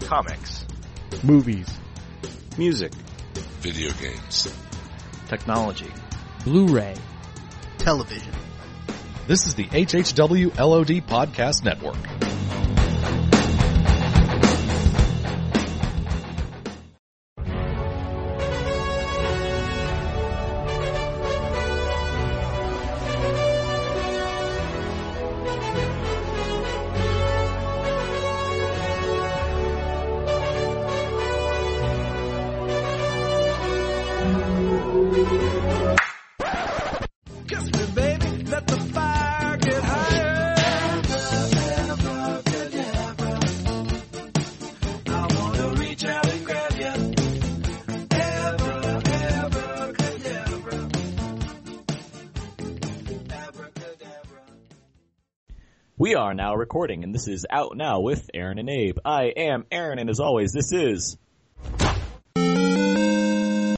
comics, movies, music, video games, technology, Blu-ray, television. This is the HHW LOD Podcast Network. Recording, and this is Out Now with Aaron and Abe. I am Aaron, and as always, this is... The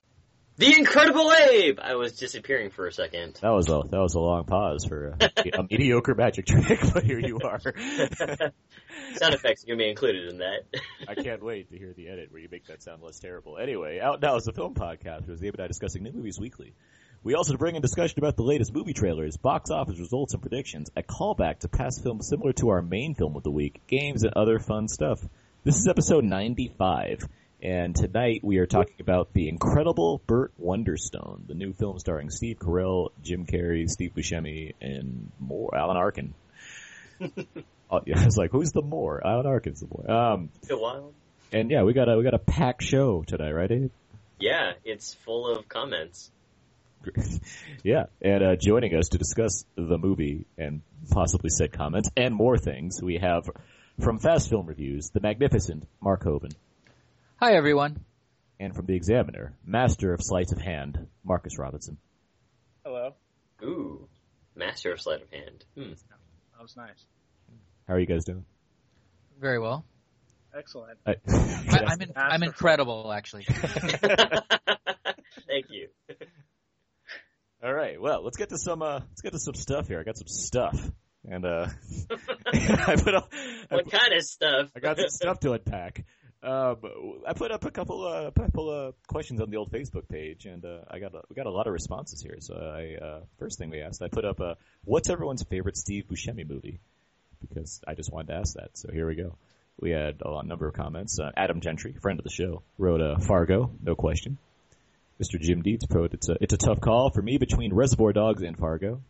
Incredible Abe! I was disappearing for a second. That was a, that was a long pause for a, a mediocre magic trick, but here you are. Sound effects are to be included in that. I can't wait to hear the edit where you make that sound less terrible. Anyway, Out Now is a film podcast where Abe and I discussing new movies weekly. We also bring in discussion about the latest movie trailers, box office results and predictions, a callback to past films similar to our main film of the week, games and other fun stuff. This is episode 95, and tonight we are talking about The Incredible Burt Wonderstone, the new film starring Steve Carell, Jim Carrey, Steve Buscemi, and more, Alan Arkin. oh, yeah, I was like, who's the more? Alan Arkin's the more. Um, Phil Wild? and yeah, we got a, we got a packed show today, right Abe? Yeah, it's full of comments. yeah, and uh, joining us to discuss the movie and possibly said comments and more things, we have from Fast Film Reviews, the magnificent Mark Hoban. Hi, everyone. And from The Examiner, master of sleight of hand, Marcus Robinson. Hello. Ooh, master of sleight of hand. Hmm. That was nice. How are you guys doing? Very well. Excellent. I, I'm in, I'm incredible, actually. Thank you. All right, well, let's get to some uh, let's get to some stuff here. I got some stuff, and uh, I put up what I, kind of stuff? I got some stuff to unpack. Um, I put up a couple uh, a couple of questions on the old Facebook page, and uh, I got a, we got a lot of responses here. So I uh, first thing we asked, I put up uh, what's everyone's favorite Steve Buscemi movie? Because I just wanted to ask that. So here we go. We had a number of comments. Uh, Adam Gentry, friend of the show, wrote uh, Fargo, no question. Mr. Jim Deeds wrote, it's a, it's a tough call for me between Reservoir Dogs and Fargo.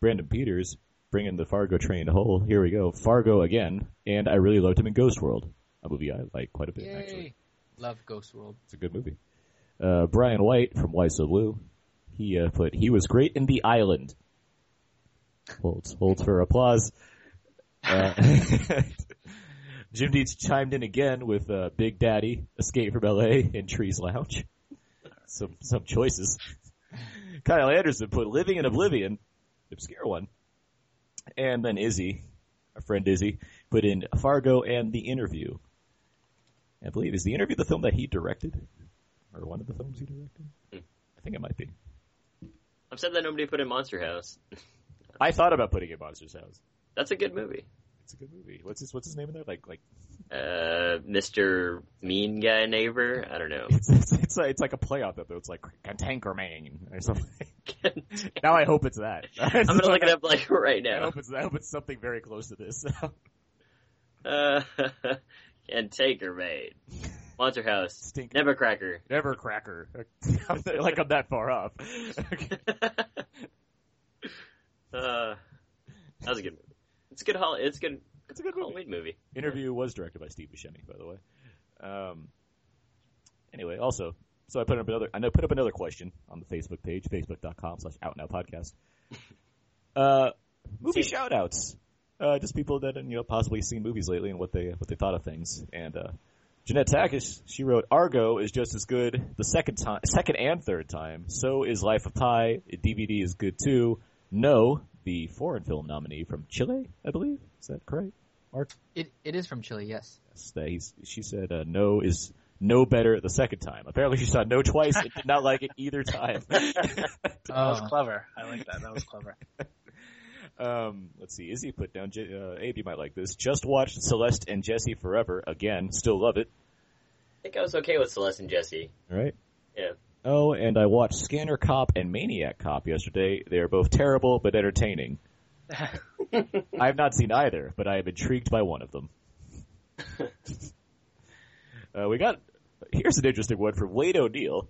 Brandon Peters, bringing the Fargo train whole. Here we go. Fargo again. And I really loved him in Ghost World, a movie I like quite a bit, Yay. actually. Love Ghost World. It's a good movie. Uh, Brian White from Why So Blue, he uh, put, he was great in The Island. Holds, holds for applause. Uh, Jim Deeds chimed in again with uh, Big Daddy, Escape from L.A., and Trees Lounge. Some some choices. Kyle Anderson put Living in Oblivion, obscure one, and then Izzy, our friend Izzy, put in Fargo and The Interview. I believe is The Interview the film that he directed, or one of the films he directed. Hmm. I think it might be. I'm sad that nobody put in Monster House. I thought about putting in Monsters House. That's a good movie. It's a good movie. What's his What's his name in there? Like like Uh, Mr. Mean Guy Neighbor? I don't know. it's it's, it's, like, it's like a play out that though. It's like Cantankerman or something. now I hope it's that. I'm gonna look it up like right I now. hope it's I hope it's something very close to this. Uh, Cantankerman. Monster House. Stink. Nevercracker. Never cracker. like I'm that far off. Uh, that was a good movie. It's a good hol- It's good. It's a good movie. Halloween movie. Interview was directed by Steve Buscemi, by the way. Um, anyway, also, so I put up another. I know put up another question on the Facebook page, facebook.com slash Out Now Podcast. Uh, movie See- shout outs. Uh, just people that you know possibly seen movies lately and what they what they thought of things. And uh, Jeanette Takish, she wrote, Argo is just as good the second time, second and third time. So is Life of Pi. DVD is good too. No, the foreign film nominee from Chile, I believe. Is that correct? Mark? It it is from Chile, yes. Yes, that he's, she said uh, no is no better the second time. Apparently she saw no twice and did not like it either time. That was Uh, clever. I like that. That was clever. Um, let's see. Izzy put down. J- Uh, Abe, you might like this. Just watched Celeste and Jesse Forever again. Still love it. I think I was okay with Celeste and Jesse. All right. Yeah. Oh, and I watched Scanner Cop and Maniac Cop yesterday. They are both terrible but entertaining. I have not seen either, but I am intrigued by one of them. uh, we got here's an interesting one from Wade O'Neill.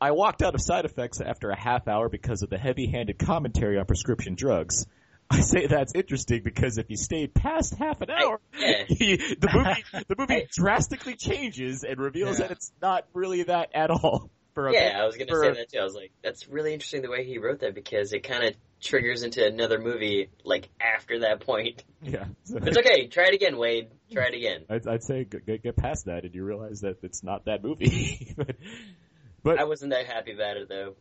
I walked out of side effects after a half hour because of the heavy-handed commentary on prescription drugs. I say that's interesting because if you stayed past half an hour, Yeah. he- the movie the movie drastically changes and reveals Yeah. that it's not really that at all. For a Yeah, I was gonna for- say that too. I was like, that's really interesting the way he wrote that because it kind of triggers into another movie like after that point. Yeah, So- It's okay. Try it again, Wade. Try it again. I'd, I'd say get, get past that and you realize that it's not that movie. but, but I wasn't that happy about it though.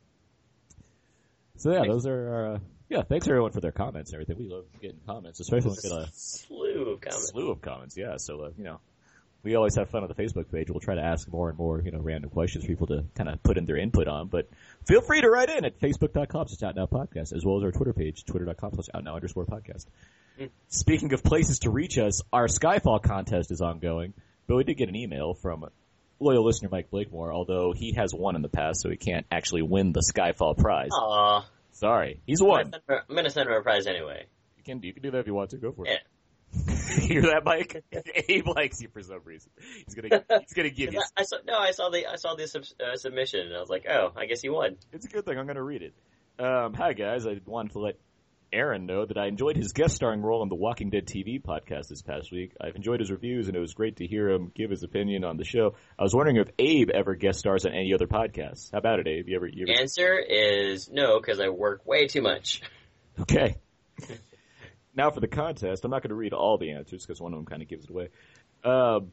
so yeah, those are our, uh, yeah. Thanks everyone for their comments and everything. We love getting comments, especially when we get a slew of comments. slew of comments. Yeah, so uh, you know, we always have fun on the Facebook page. We'll try to ask more and more, you know, random questions for people to kind of put in their input on. But feel free to write in at facebook.com slash out now podcast, as well as our Twitter page, twitter.com slash out now underscore podcast. Hmm. Speaking of places to reach us, our Skyfall contest is ongoing, but we did get an email from loyal listener Mike Blakemore, although he has won in the past, so he can't actually win the Skyfall prize. Aw, Sorry, he's won. I'm gonna send her a prize anyway. You can you can do that if you want to. Go for it. Yeah. Hear that, Mike? Abe likes you for some reason. He's gonna he's gonna give you. I, I saw no, I saw the I saw the sub, uh, submission and I was like, oh, I guess he won. It's a good thing. I'm gonna read it. Um, hi guys, I wanted to let Aaron know that I enjoyed his guest starring role on the Walking Dead TV podcast this past week. I've enjoyed his reviews, and it was great to hear him give his opinion on the show. I was wondering if Abe ever guest stars on any other podcasts. How about it, Abe? You ever? You ever Answer is no because I work way too much. Okay. Now for the contest. I'm not going to read all the answers because one of them kind of gives it away. Um,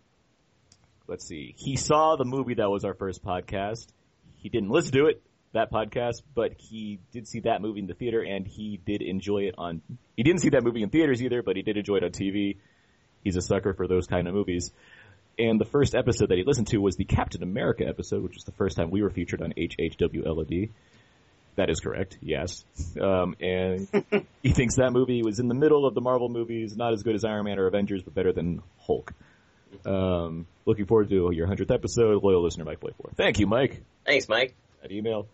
let's see. He saw the movie that was our first podcast. He didn't listen to it, that podcast, but he did see that movie in the theater and he did enjoy it on, he didn't see that movie in theaters either, but he did enjoy it on TV. He's a sucker for those kind of movies. And the first episode that he listened to was the Captain America episode, which was the first time we were featured on HHWLOD. That is correct, yes. Um, and he thinks that movie was in the middle of the Marvel movies, not as good as Iron Man or Avengers, but better than Hulk. Um, looking forward to your 100th episode. Loyal listener Mike Blakemore. Thank you, Mike Thanks, Mike. that email.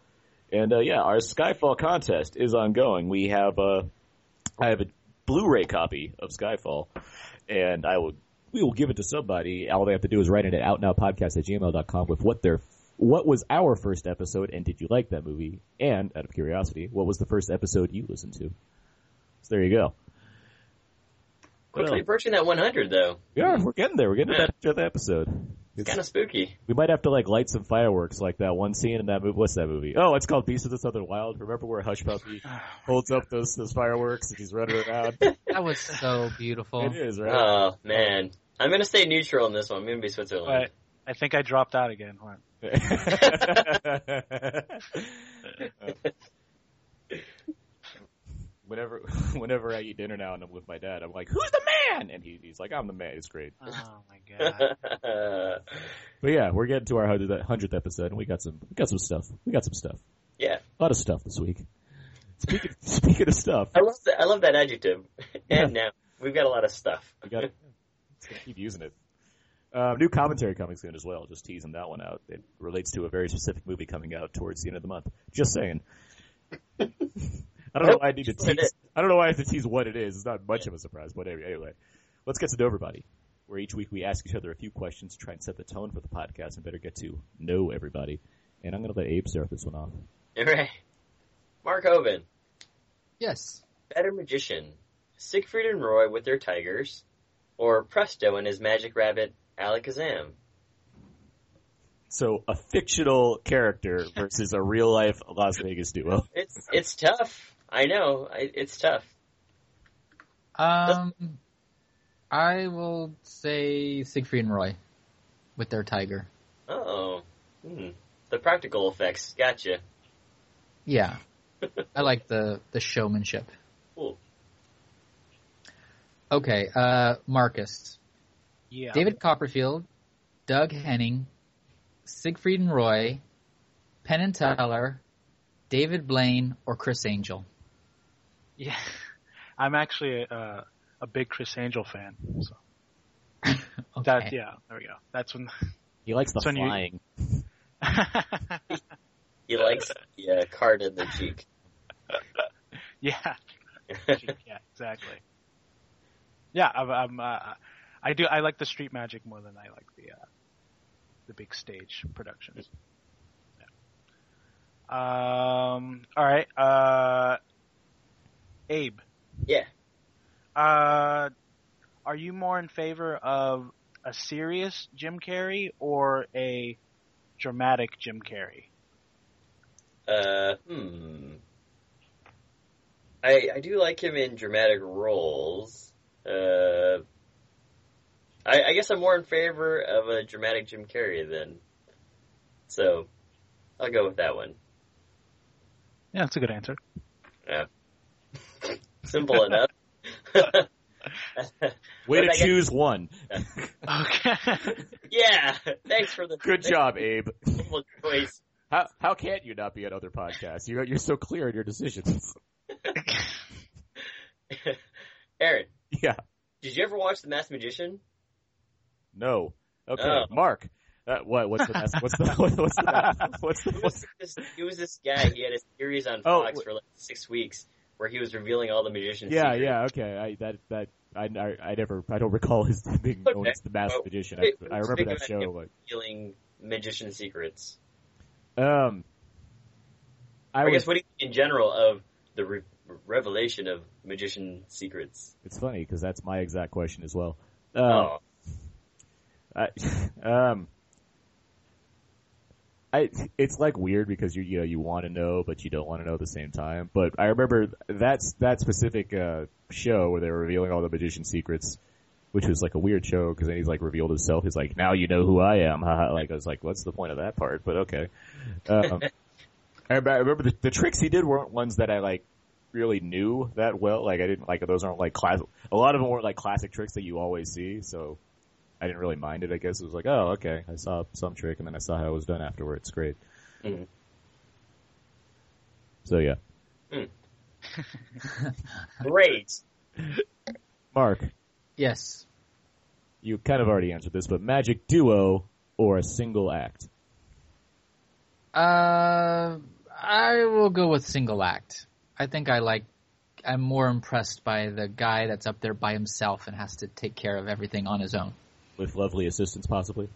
And uh, yeah, our Skyfall contest is ongoing. We have uh, I have a Blu-ray copy of Skyfall, and I will we will give it to somebody. All they have to do is write it at outnowpodcast at gmail.com with what their what was our first episode, and did you like that movie? And out of curiosity, what was the first episode you listened to? So there you go. Quickly Well, approaching that 100 though. yeah, we're getting there. We're getting to that, to that episode. It's kind of spooky. We might have to like light some fireworks like that one scene in that movie. What's that movie? Oh, it's called Beast of the Southern Wild. Remember where Hush Puppy oh, holds up those those fireworks and he's running around? That was so beautiful. it is right. Oh man, I'm gonna stay neutral on this one. I'm gonna be Switzerland. But I think I dropped out again. Hold on. whenever whenever I eat dinner now and I'm with my dad, I'm like, "Who's the man?" And he, he's like, "I'm the man." It's great. Oh my god. But yeah, we're getting to our hundredth episode, and we got some we got some stuff. We got some stuff. yeah, A lot of stuff this week. Speaking speaking of stuff, I love that. I love that adjective. and now we've got a lot of stuff. we got gonna keep using it. Um, new commentary coming soon as well. Just teasing that one out. It relates to a very specific movie coming out towards the end of the month. Just saying. I don't know why I need to tease. I don't know why I have to tease what it is. It's not much of a surprise, but anyway, anyway, let's get to know everybody. Where each week we ask each other a few questions to try and set the tone for the podcast and better get to know everybody. And I'm going to let Abe start this one off. All right, Mark Hoban, Yes. better magician, Siegfried and Roy with their tigers, or Presto and his magic rabbit Alakazam. So a fictional character versus a real life Las Vegas duo. It's it's tough. I know. I, it's tough. Um, I will say Siegfried and Roy with their tiger. Oh, hmm. the practical effects. Gotcha. Yeah. I like the, the showmanship. Cool. Okay, uh, Marcus. Yeah. David Copperfield, Doug Henning, Siegfried and Roy, Penn and Teller, David Blaine, or Criss Angel. Yeah. I'm actually a, a big Criss Angel fan. So Okay. that yeah, there we go. That's when. He likes the So when you- flying. He likes the uh, card in the cheek. yeah, yeah, exactly. Yeah, I'm, I'm uh, I do. I like the street magic more than I like the uh, the big stage productions. Yeah. Um. All right. Uh. Abe. Yeah. Uh. Are you more in favor of a serious Jim Carrey or a dramatic Jim Carrey? Uh, hmm. I I do like him in dramatic roles. Uh, I I guess I'm more in favor of a dramatic Jim Carrey then. So, I'll go with that one. Yeah, that's a good answer. Yeah. Simple enough. Way to did I choose one. Okay. yeah. Thanks for the Good job, Abe. simple choice. How how can't you not be at other podcasts? You're you're so clear in your decisions. Aaron, yeah. did you ever watch The Masked Magician? No. Okay. Oh. Mark. Uh, what? What's the best? What's the what's the? What's the what's was this, it was this guy. He had a series on Oh, Fox wh- for like six weeks where he was revealing all the magicians. Yeah, secrets. yeah, okay. I that that I, I I never I don't recall his being known Okay. as the masked Well, magician. I, I remember that show. Like, Revealing magician secrets. um, I, I, was, guess what do you think in general of the re- revelation of magician secrets? it's funny because that's my exact question as well. Um, oh, I, um, I, it's like weird because you, you know, you want to know, but you don't want to know at the same time. But I remember that's, that specific, uh, show where they were revealing all the magician secrets, which was like a weird show because then he's like revealed himself. He's like, now you know who I am. Like, I was like, what's the point of that part? But okay. Um, I remember, I remember the, the tricks he did weren't ones that I like really knew that well. Like I didn't like those aren't like class. A lot of them weren't like classic tricks that you always see. So I didn't really mind it. I guess it was like, oh, okay. I saw some trick and then I saw how it was done afterwards. Great. Mhm. So yeah, great. Mark, Yes. you kind of already answered this, but magic duo or a single act? Uh, I will go with single act. I think I like. I'm more impressed by the guy that's up there by himself and has to take care of everything on his own, With lovely assistance, possibly.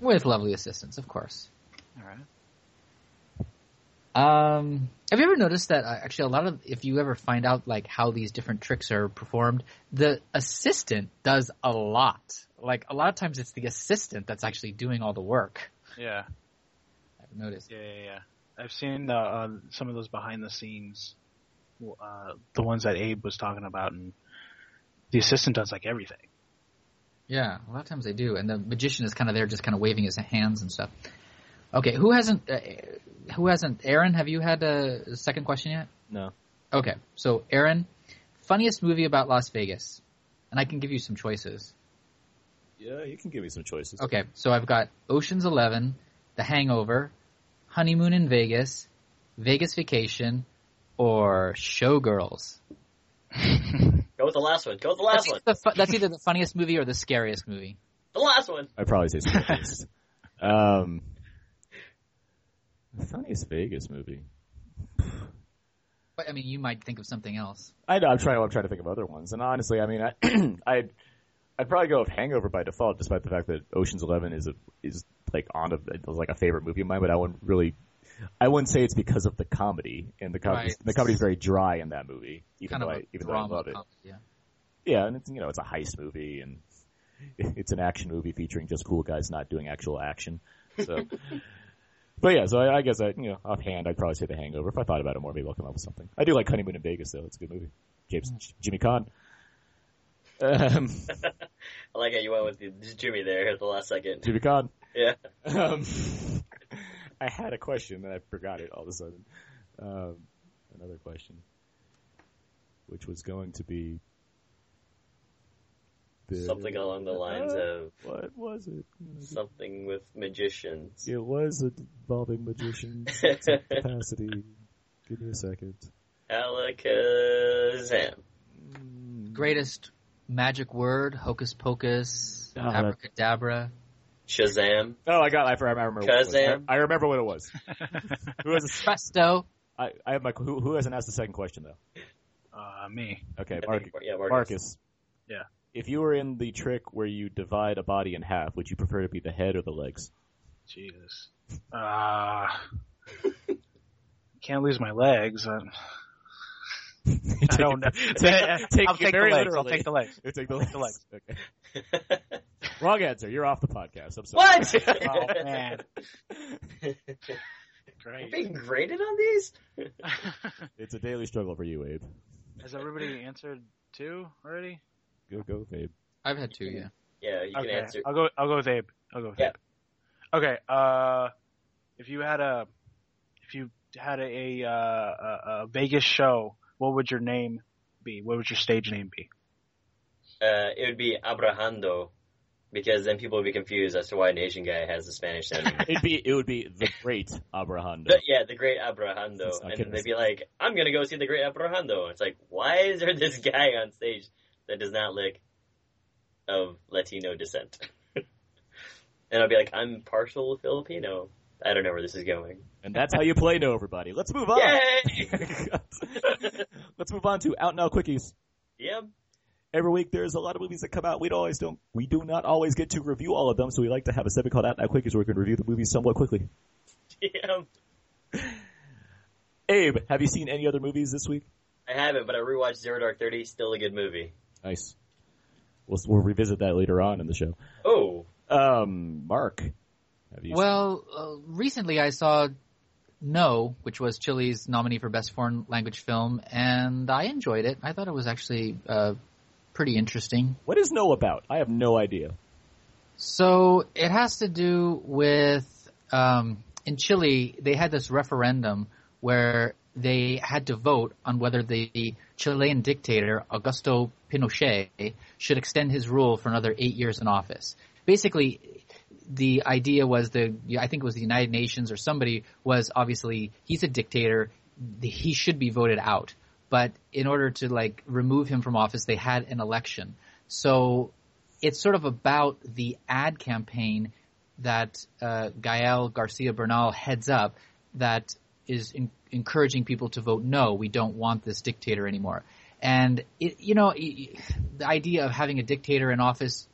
with lovely assistance, of course. All right. Um, have you ever noticed that uh, actually a lot of if you ever find out like how these different tricks are performed, the assistant does a lot. Like a lot of times it's the assistant that's actually doing all the work. Yeah. I've noticed. Yeah, yeah, yeah. I've seen uh, uh, some of those behind the scenes, uh, the ones that Abe was talking about, and the assistant does like everything. Yeah, a lot of times they do, and the magician is kind of there, just kind of waving his hands and stuff. Okay, who hasn't? Uh, who hasn't? Aaron, have you had a second question yet? No. Okay, so Aaron, funniest movie about Las Vegas, and I can give you some choices. Yeah, you can give me some choices. Okay, so I've got Ocean's Eleven, The Hangover, Honeymoon in Vegas, Vegas Vacation, or Showgirls. Go with the last one. Go with the last That's one. either, the fu- that's either the funniest movie or the scariest movie. The last one. I'd probably say Vegas. um, the funniest Vegas movie. But I mean, you might think of something else. I know. I'm trying. I'm trying to think of other ones. And honestly, I mean, I, I'd I'd probably go with Hangover by default, despite the fact that Ocean's Eleven is a is like on a it was like a favorite movie of mine. But I wouldn't really. I wouldn't say it's because of the comedy, and the comedy Right. the comedy's very dry in that movie. Even kind though of I a even though I drama love it, comedy, yeah. yeah, and it's you know it's a heist movie and it's an action movie featuring just cool guys not doing actual action. So, but yeah, so I, I guess I you know offhand I'd probably say The Hangover. If I thought about it more, maybe I'll come up with something. I do like Honeymoon in Vegas though; it's a good movie. James Jimmy Caan. Um, I like how you went with the, Jimmy there at the last second. Jimmy Caan. Yeah. Um, I had a question and I forgot it all of a sudden. Um, another question, which was going to be the- Something along the lines Uh, of what was it? something with magicians. It was involving magicians capacity. Give me a second. Alakazam. Greatest magic word, hocus pocus, Oh, that- abracadabra. Shazam. Oh, I got. I, I remember. What it was. I, I remember what it was. who has? A, Presto. I, I have my. Who, who hasn't asked the second question though? Uh, me. Okay, I Mark, think- yeah, Marcus. Marcus. Yeah. If you were in the trick where you divide a body in half, would you prefer to be the head or the legs? Jesus. Uh, can't lose my legs. Uh, I don't know. Take, take I'll it take the very legs. literally. I'll take the legs. You take the Take legs. Okay. Wrong answer. You're off the podcast. I'm sorry. what? Oh man. We're being graded on these? It's a daily struggle for you, Abe. Has everybody answered two already? Go, go, Abe. I've had two, yeah. Yeah, you can answer. I'll go. I'll go with Abe. I'll go with Yeah. Abe. Okay. Uh, if you had a, if you had a, uh, a, a Vegas show, what would your name be? What would your stage name be? Uh, it would be Abrahando, because then people would be confused as to why an Asian guy has a Spanish name. It'd be it would be the great Abrahando. But yeah, the Great Abrahando, It's and kidding. they'd be like, "I'm gonna go see the Great Abrahando." It's like, why is there this guy on stage that does not look of Latino descent? and I'll be like, "I'm partial Filipino." I don't know where this is going. And that's how you play no everybody. Let's move on. Yay! Let's move on to out now quickies. yep. Every week there's a lot of movies that come out. We don't always don't we do not always get to review all of them, so we like to have a segment called Out Now Quickies where we can review the movies somewhat quickly. Yep. Abe, have you seen any other movies this week? I haven't, but I rewatched Zero Dark Thirty. Still a good movie. Nice. We'll, we'll revisit that later on in the show. Oh, Um, Mark? Well, uh, recently I saw No, which was Chile's nominee for Best Foreign Language Film, and I enjoyed it. I thought it was actually uh, pretty interesting. what is No about? I have no idea. So it has to do with um, in Chile they had this referendum where they had to vote on whether the Chilean dictator Augusto Pinochet should extend his rule for another eight years in office. Basically, the idea was the I think it was the United Nations or somebody was obviously he's a dictator, he should be voted out. But in order to like remove him from office, they had an election. So it's sort of about the ad campaign that uh, Gael Garcia Bernal heads up that is in, encouraging people to vote no. We don't want this dictator anymore. And it, you know, i- the idea of having a dictator in office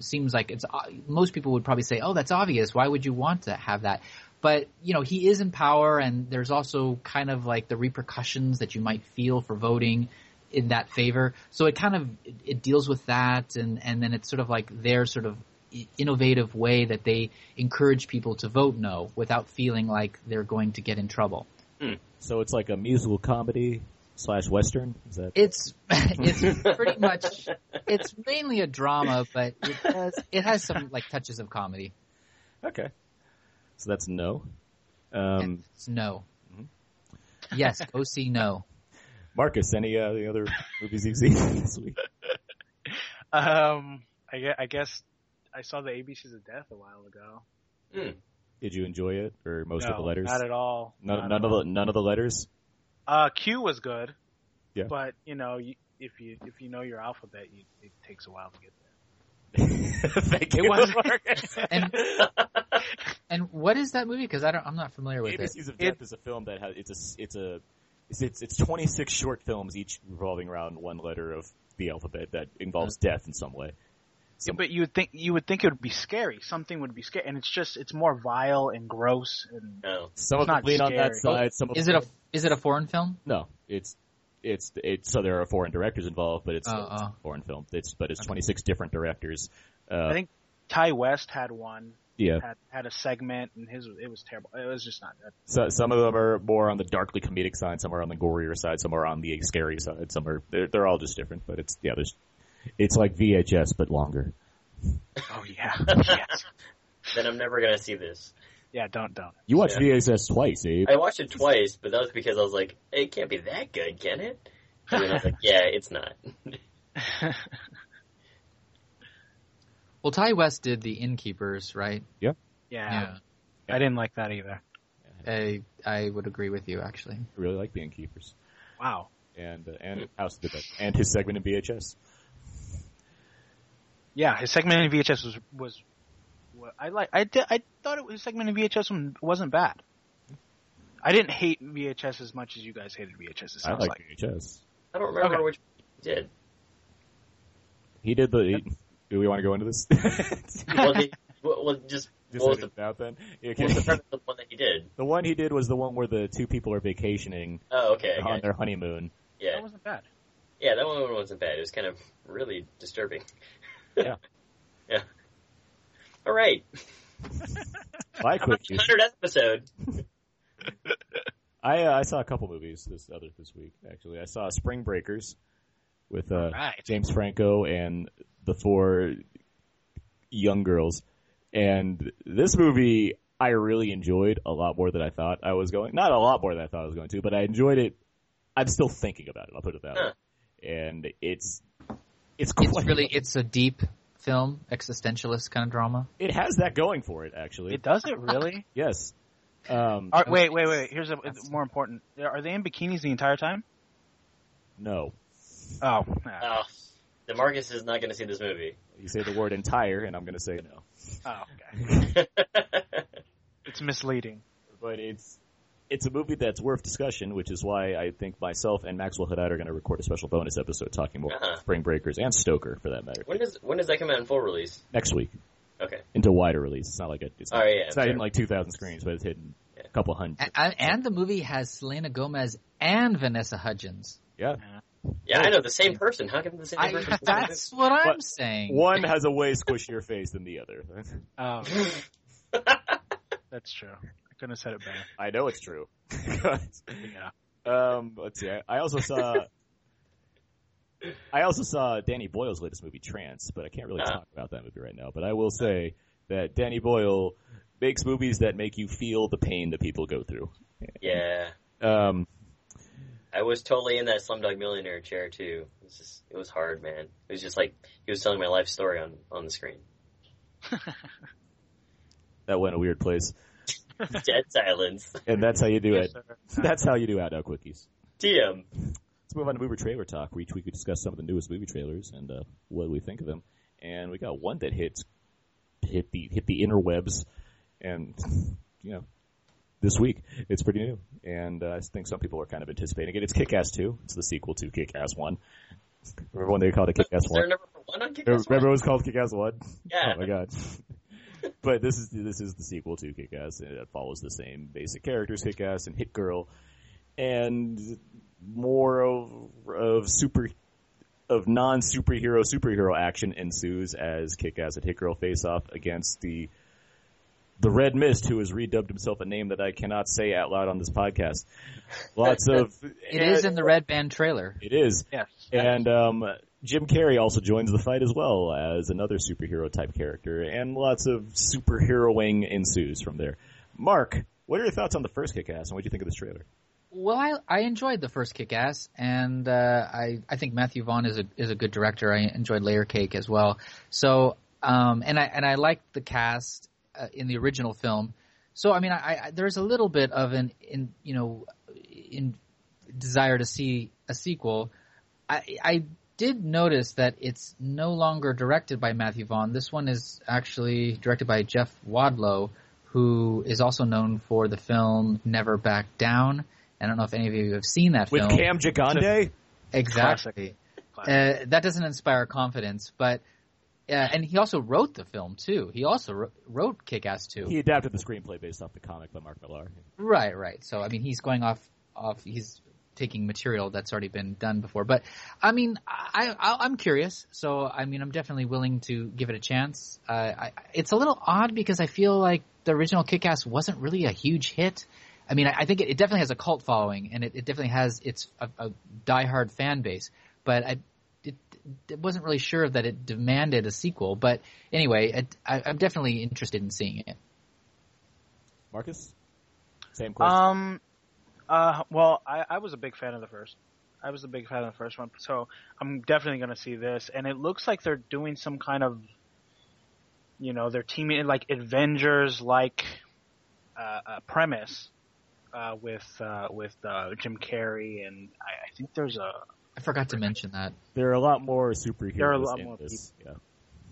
seems like it's uh, most people would probably say, "Oh, that's obvious. Why would you want to have that?" But you know, he is in power, and there's also kind of like the repercussions that you might feel for voting in that favor. So it kind of it, deals with that, and and then it's sort of like their sort of innovative way that they encourage people to vote no without feeling like they're going to get in trouble. So it's like a musical comedy slash western. Is that? It's it's pretty much it's mainly a drama, but it has it has some like touches of comedy. Okay. So that's no. Um, It's no. Yes, go see no. Marcus, any uh, any other movies you've seen this week? Um, I guess, I guess I saw the ABCs of Death a while ago. Did you enjoy it, or most no, of the letters? Not at all. None, Not none at of all. the none of the letters. Uh, Q was good. Yeah. But you know, you, if you if you know your alphabet, you, it takes a while to get there. Thank It you, was- And and what is that movie? Because I don't I'm not familiar with it. ABCs of Death is a film that has it's a it's a it's it's, it's 26 short films each revolving around one letter of the alphabet that involves death in some way. Yeah, but you would think you would think it would be scary. Something would be scary, and it's just it's more vile and gross. And No. Some of It's them not lean on that side. Some Is them it a is it a foreign film? no? It's it's it's so there are foreign directors involved, but it's, Oh, it's a oh. foreign film. It's but it's 26 different directors. Uh, I think Ti West had one, yeah. had had a segment, and his it was terrible. It was just not good. So some of them are more on the darkly comedic side, some are on the gorier side, some are on the scary side, some are they're, they're all just different. But it's yeah, there's it's like VHS but longer. Oh yeah, yes. Then I'm never gonna see this. yeah. Don't don't. You watched Yeah. VHS twice, Abe. I watched it twice, but that was because I was like, it can't be that good, can it? And then I was like, yeah, it's not. Well, Ti West did the Innkeepers, right? Yeah, Yeah. I didn't like that either. I I would agree with you actually. I really like Innkeepers Wow. and uh, and House of the Dead and his segment in VHS. Yeah, his segment in VHS was was. I like. I did. I thought it was his segment in VHS one wasn't bad. I didn't hate VHS as much as you guys hated VHS. It I like like. VHS. I don't remember Okay. which he did. He did the. He, do we want to go into this? Well, he, well, well, just, Just what was the, it out then. what Okay. was the of the one that he did? The one he did was the one where the two people are vacationing Oh, okay. On it. their honeymoon. Yeah, That wasn't bad. yeah, that one wasn't bad. It was kind of really disturbing. Yeah. yeah. All right, I quickly, hundred episode. I uh, I saw a couple movies this other this week actually. I saw Spring Breakers with uh, Right. James Franco and the four young girls, and this movie I really enjoyed a lot more than I thought I was going. Not a lot more than I thought I was going to, but I enjoyed it. I'm still thinking about it. I'll put it that Huh. way. And it's it's quite It's really it's a deep film, existentialist kind of drama. it has that going for it actually. It does it really? yes. Um, All right, wait, wait, wait. Here's a more important. Are they in bikinis the entire time? no. Oh, nah. Oh, Demarcus is not going to see this movie. You say the word entire, and I'm going to say no. oh, okay. It's misleading. but it's it's a movie that's worth discussion, which is why I think myself and Maxwell Haddad are going to record a special bonus episode talking more Uh-huh. Spring Breakers and Stoker, for that matter, when does when does that come out in full release? next week Okay. into wider release. It's not like a, it's Oh, not, yeah, it's not sure. hitting like 2,000 screens, but it's hitting Yeah. a couple hundred. And, and the movie has Selena Gomez and Vanessa Hudgens. Yeah, Yeah, I know the same person. How come the same I, person? that's what I'm But saying. one has a way squishier face than the other. Oh, that's true. I couldn't have said it better. I know it's true. Yeah. Um, let's see. I, I also saw. I also saw Danny Boyle's latest movie, Trance, but I can't really Ah. talk about that movie right now. But I will say that Danny Boyle makes movies that make you feel the pain that people go through. yeah, Um, I was totally in that Slumdog Millionaire chair too. It was just, it was hard, man. It was just like he was telling my life story on on the screen. that went a weird place, Dead silence. and that's how you do Yes, it. sir. That's how you do out now quickies. TM. Let's move on to movie trailer talk. where Each week we discuss some of the newest movie trailers and uh, what we think of them. And we got one that hits hit the hit the interwebs, and you know, this week it's pretty new. And uh, I think some people are kind of anticipating it. It's Kick-Ass Two. It's the sequel to Kick-Ass One. Remember when they called it Kick-Ass Is there a One? number one on Kick Remember, remember it was called Kick-Ass One? Yeah. Oh my god. but this is this is the sequel to Kick-Ass. It follows the same basic characters, Kick-Ass and Hit Girl, and more of of super of non superhero superhero action ensues as Kick-Ass and Hit Girl face off against the the Red Mist, who has redubbed himself a name that I cannot say out loud on this podcast. Lots of It is in the Red Band trailer. it is Yes. and um, Jim Carrey also joins the fight as well as another superhero type character, and lots of superheroing ensues from there. Mark, what are your thoughts on the first Kick-Ass, and what do you think of this trailer? Well, I I enjoyed the first Kick-Ass, and uh, I I think Matthew Vaughn is a is a good director. I enjoyed Layer Cake as well. So, um, and I and I liked the cast uh, in the original film. So, I mean, I, I there's a little bit of an in you know in desire to see a sequel. I I did notice that it's no longer directed by Matthew Vaughn. This one is actually directed by Jeff Wadlow, who is also known for the film Never Back Down. I don't know if any of you have seen that With film. Cam Gigandet? exactly. Uh, that doesn't inspire confidence, but uh, and he also wrote the film too. He also wrote, wrote Kick-Ass 2. He adapted the screenplay based off the comic by Mark Millar. Right, right. So I mean, he's going off off. He's taking material that's already been done before. But I mean, I, I I'm curious. So I mean, I'm definitely willing to give it a chance. Uh, I, it's a little odd because I feel like the original Kick-Ass wasn't really a huge hit. I mean, I, I think it, it definitely has a cult following, and it, it definitely has its a, a diehard fan base. But I. It, it wasn't really sure that it demanded a sequel, but anyway, it, I, I'm definitely interested in seeing it. Marcus? Same question. Um, uh, well, I, I was a big fan of the first. I was a big fan of the first one, so I'm definitely going to see this. And it looks like they're doing some kind of, you know, they're teaming like Avengers like uh, uh, premise uh, with uh, with uh, Jim Carrey, and I, I think there's a I forgot to mention that. there are a lot more superheroes There are a lot more this. Yeah.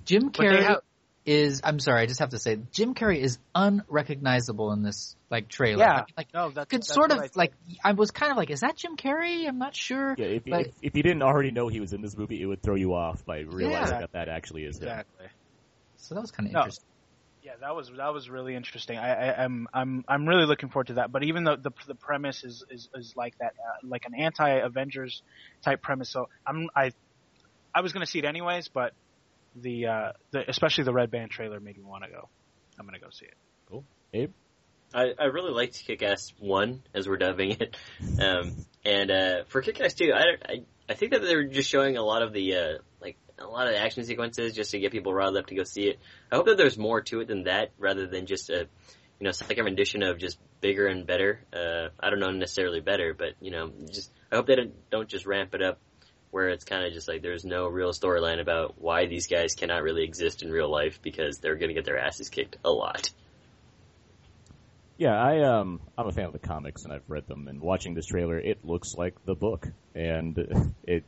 Jim But they Carrey have- is. I'm sorry, I just have to say, Jim Carrey is unrecognizable in this like trailer. Yeah. I mean, like No, that's, could that's sort of I like. I was kind of like, is that Jim Carrey? I'm not sure. Yeah, if, But- if, if you didn't already know he was in this movie, it would throw you off by realizing Yeah. that that actually is him. exactly. So that was kind of No. interesting. Yeah, that was that was really interesting. I, I I'm I'm I'm really looking forward to that. But even though the the premise is is, is like that, uh, like an anti Avengers type premise, so I'm I I was gonna see it anyways, but the uh the especially the Red Band trailer made me want to go. I'm gonna go see it. Cool, Abe? I, I really liked Kick-Ass 1, as we're dubbing it. Um, and, uh, for Kick-Ass 2, I, don't- I, I think that they were just showing a lot of the, uh, like, a lot of the action sequences just to get people riled up to go see it. I hope that there's more to it than that, rather than just a, you know, second rendition of just bigger and better. Uh, I don't know necessarily better, but, you know, just, I hope they don't, don't just ramp it up where it's kind of just like there's no real storyline about why these guys cannot really exist in real life because they're gonna get their asses kicked a lot. Yeah, I um I'm a fan of the comics and I've read them and watching this trailer it looks like the book. And it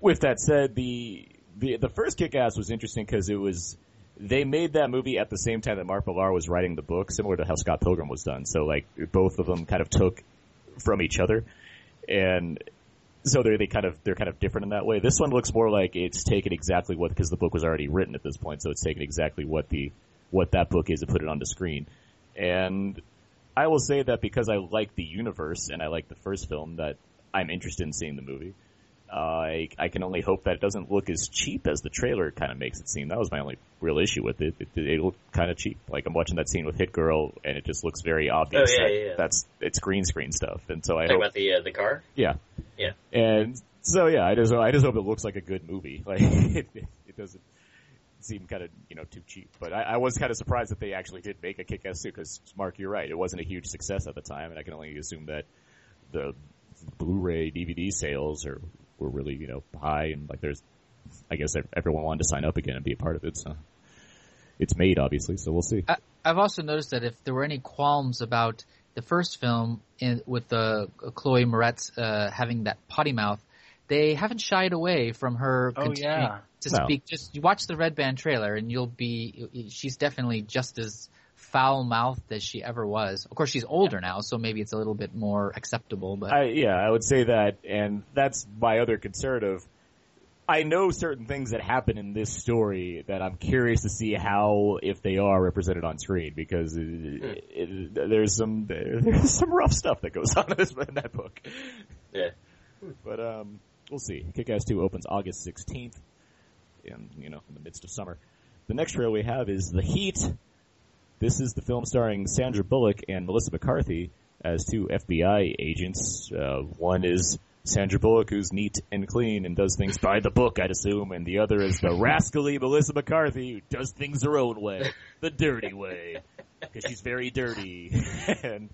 with that said the the the first kick-ass was interesting cuz it was they made that movie at the same time that Mark Millar was writing the book similar to how Scott Pilgrim was done. So like both of them kind of took from each other. And so they they kind of they're kind of different in that way. This one looks more like it's taken exactly what because the book was already written at this point, so it's taken exactly what the what that book is and put it on the screen. And I will say that because I like the universe and I like the first film, that I'm interested in seeing the movie. Uh, I I can only hope that it doesn't look as cheap as the trailer kind of makes it seem. That was my only real issue with it. It, it, it looked kind of cheap. Like I'm watching that scene with Hit Girl, and it just looks very obvious Oh, yeah, that yeah, yeah. that's it's green screen stuff. And so I hope about the, uh, the car? yeah. Yeah. And so yeah, I just I just hope it looks like a good movie. Like it, it doesn't seem kind of you know too cheap. But I, I was kind of surprised that they actually did make a Kick-Ass 2 because Mark, you're right. It wasn't a huge success at the time, and I can only assume that the Blu-ray DVD sales are were really you know high and like there's I guess everyone wanted to sign up again and be a part of it. So it's made obviously, so we'll see. I, I've also noticed that if there were any qualms about the first film in, with the uh, Chloe Moretz uh, having that potty mouth, they haven't shied away from her Oh, continuing yeah. to No. speak. Just you watch the Red Band trailer, and you'll be. She's definitely just as foul mouthed as she ever was. Of course, she's older now, so maybe it's a little bit more acceptable. But I, yeah, I would say that, and that's my other concern of. I know certain things that happen in this story that I'm curious to see how, if they are represented on screen, because it, it, there's some there's some rough stuff that goes on in, this, in that book. Yeah. But um, we'll see. Kick-Ass 2 opens August 16th, in you know in the midst of summer. The next trailer we have is The Heat. This is the film starring Sandra Bullock and Melissa McCarthy as two FBI agents. Uh, one is Sandra Bullock, who's neat and clean and does things by the book, I'd assume, and the other is the rascally Melissa McCarthy, who does things her own way, the dirty way, because she's very dirty. and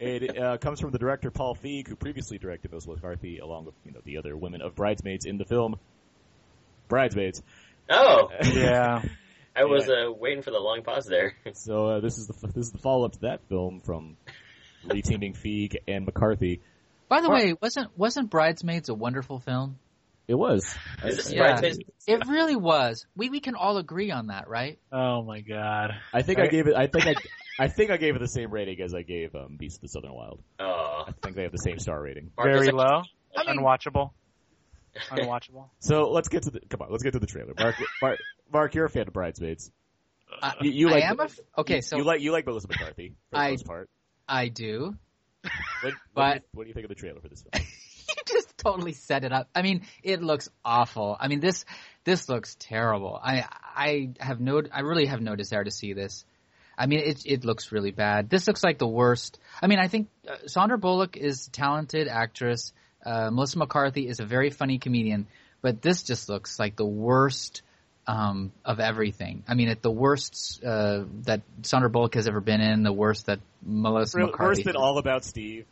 it uh, comes from the director Paul Feig, who previously directed Melissa McCarthy, along with you know the other women of Bridesmaids in the film. Bridesmaids. Oh, Yeah. I was uh, waiting for the long pause there. So uh, this is the this is the follow up to that film from Lee reteaming Feig and McCarthy. by the way, wasn't wasn't Bridesmaids a wonderful film? It was. Is this Yeah. Bridesmaids? It really was. We we can all agree on that, right? Oh my god. I think I gave it. I think I. I think I gave it the same rating as I gave um, Beast of the Southern Wild. Oh, I think they have the same star rating. Very low. I mean- Unwatchable. Unwatchable. So let's get to the. Come on, let's get to the trailer. Mark, Mark, Mark you're a fan of Bridesmaids. I, You, you I like? am a f- okay. you- So you like you like Melissa McCarthy for the I- most part. I do. What, what, do but- you, what do you think of the trailer for this film? you just totally set it up. I mean, it looks awful. I mean, this this looks terrible. I I have no I really have no desire to see this. I mean, it it looks really bad. This looks like the worst. I mean, I think uh, Sandra Bullock is a talented actress. Uh, Melissa McCarthy is a very funny comedian, but this just looks like the worst um, of everything. I mean, at the worst uh, that Sandra Bullock has ever been in, the worst that Melissa McCarthy. Worse than All About Steve.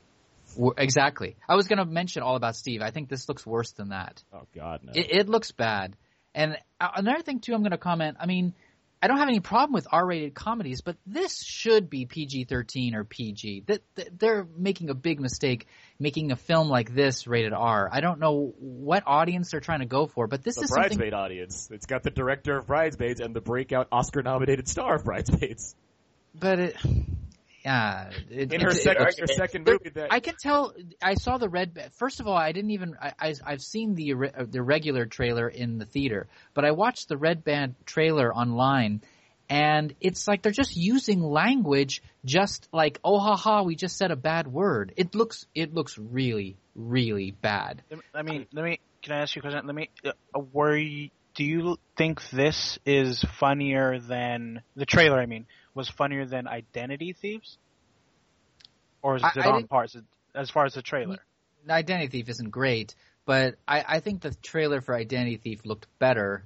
Exactly. I was going to mention all about Steve. I think this looks worse than that. Oh God, no. It, it looks bad. And uh, another thing too, I'm going to comment. I mean, I don't have any problem with R-rated comedies, but this should be PG-13 or PG. That they're making a big mistake making a film like this rated R. I don't know what audience they're trying to go for, but this The is something. Audience. It's got the director of Bridesmaids and the breakout Oscar-nominated star of Bridesmaids. But it, yeah, it, In her it- second, it- her second There- movie, that I can tell. I saw the red. ba- First of all, I didn't even. I, I I've seen the uh, the regular trailer in the theater, but I watched the red band trailer online, and it's like they're just using language, just like oh ha ha, we just said a bad word. It looks it looks really really bad. Let me- I mean, let me. Can I ask you a question? Let me. Uh, were you, do you think this is funnier than the trailer? I mean, was funnier than Identity Thieves, or is I- it I on par as, as far as the trailer? Identity Thief isn't great, but I, I think the trailer for Identity Thief looked better.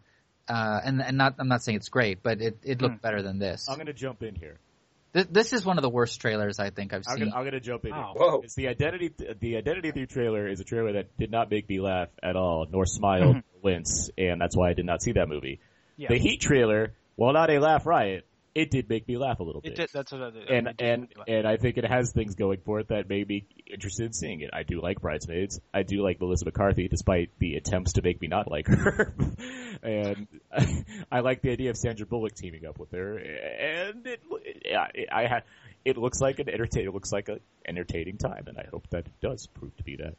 Uh, and and not I'm not saying it's great, but it, it looked better than this. I'm gonna jump in here. Th- this is one of the worst trailers I think I've I'm seen. gonna, I'm gonna jump in. Wow. Here. Whoa. It's the identity. The identity Thief trailer is a trailer that did not make me laugh at all, nor smile, nor wince, and that's why I did not see that movie. Yeah. The Heat trailer, while not a laugh riot, it did make me laugh a little bit. It did. That's what I did. and it did and make me laugh. and I think it has things going for it that made me interested in seeing it. I do like Bridesmaids. I do like Melissa McCarthy, despite the attempts to make me not like her. and I like the idea of Sandra Bullock teaming up with her. And it, yeah, it, I had. It looks like an entertain. It looks like an entertaining time, and I hope that it does prove to be that.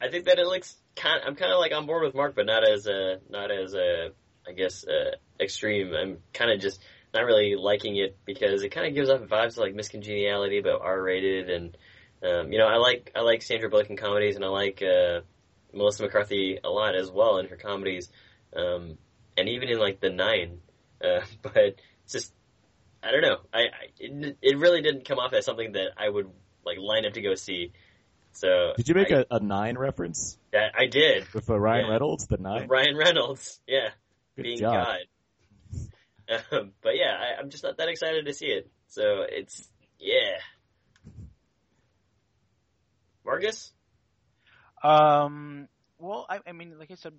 I think that it looks kind. I'm kind of like on board with Mark, but not as a not as a I guess uh, extreme. I'm kind of just not really liking it because it kind of gives off vibes of like Miss Congeniality, but R-rated, and um, you know I like I like Sandra Bullock in comedies, and I like uh, Melissa McCarthy a lot as well in her comedies, um, and even in like the Nine. Uh, but it's just I don't know. I, I it, it really didn't come off as something that I would like line up to go see. So Did you make I, a, a nine reference that I did. with uh, Ryan Yeah. Reynolds? The nine. Ryan Reynolds, yeah, Good being job. God. Um, but yeah, I, I'm just not that excited to see it. So it's yeah. Marcus, Um. Well, I, I mean, like I said,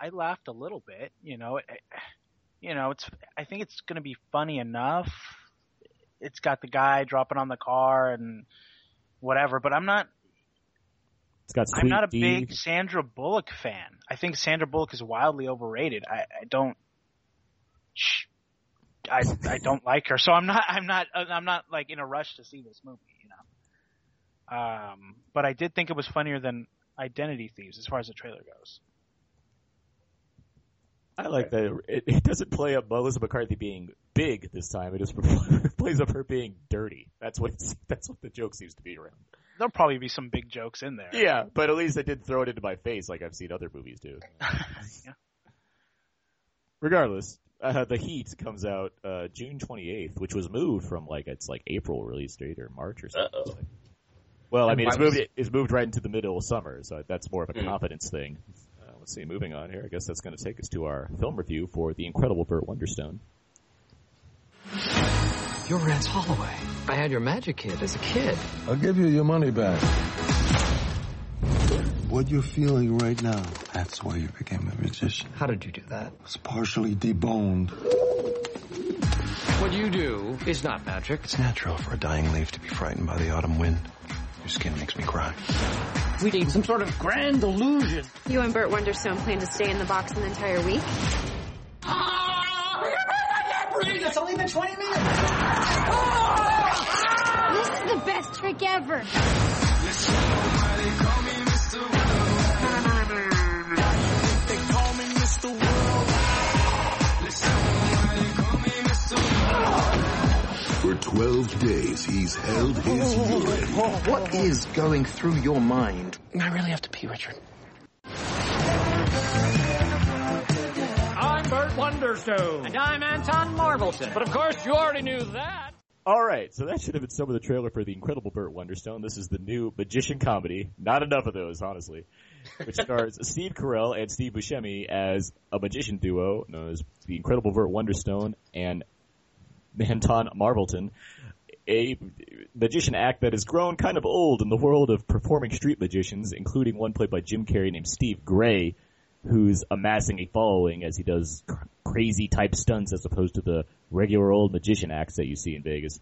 I laughed a little bit. You know, I, you know, it's. I think it's going to be funny enough. It's got the guy dropping on the car and whatever, but I'm not. It's got I'm not a D. big Sandra Bullock fan. I think Sandra Bullock is wildly overrated. I, I don't. Shh. I I don't like her, so I'm not I'm not I'm not like in a rush to see this movie, you know. Um, but I did think it was funnier than Identity Thieves as far as the trailer goes. I like that it, it doesn't play up Melissa McCarthy being big this time. It just plays up her being dirty. That's what it's, that's what the joke seems to be around. There'll probably be some big jokes in there. Yeah, but at least they did throw it into my face like I've seen other movies do. Yeah. Regardless, uh, the Heat comes out uh, June 28th, which was moved from like its like April release date or March or something. Uh-oh. Well, I mean, it's Why was- moved it's moved right into the middle of summer, so that's more of a Hmm. confidence thing. Uh, let's see, moving on here. I guess that's going to take us to our film review for The Incredible Burt Wonderstone. You're Rance Holloway. I had your magic kit as a kid. I'll give you your money back. What you're feeling right now, that's why you became a magician. How did you do that? It's partially deboned. What you do is not magic. It's natural for a dying leaf to be frightened by the autumn wind. Your skin makes me cry. We need some sort of grand illusion. You and Burt Wonderstone plan to stay in the box an entire week? Ah! I can't breathe! It's only been 20 minutes. This is the best trick ever. For 12 days, he's held his urine. What is going through your mind? I really have to pee, Richard. I'm Burt Wonderstone. And I'm Anton Marvelton. But of course, you already knew that. All right, so that should have been some of the trailer for The Incredible Burt Wonderstone. This is the new magician comedy. Not enough of those, honestly. Which stars Steve Carell and Steve Buscemi as a magician duo known as The Incredible Burt Wonderstone and Anton Marvelton. A magician act that has grown kind of old in the world of performing street magicians, including one played by Jim Carrey named Steve Gray, who's amassing a following as he does cr- crazy type stunts as opposed to the regular old magician acts that you see in Vegas.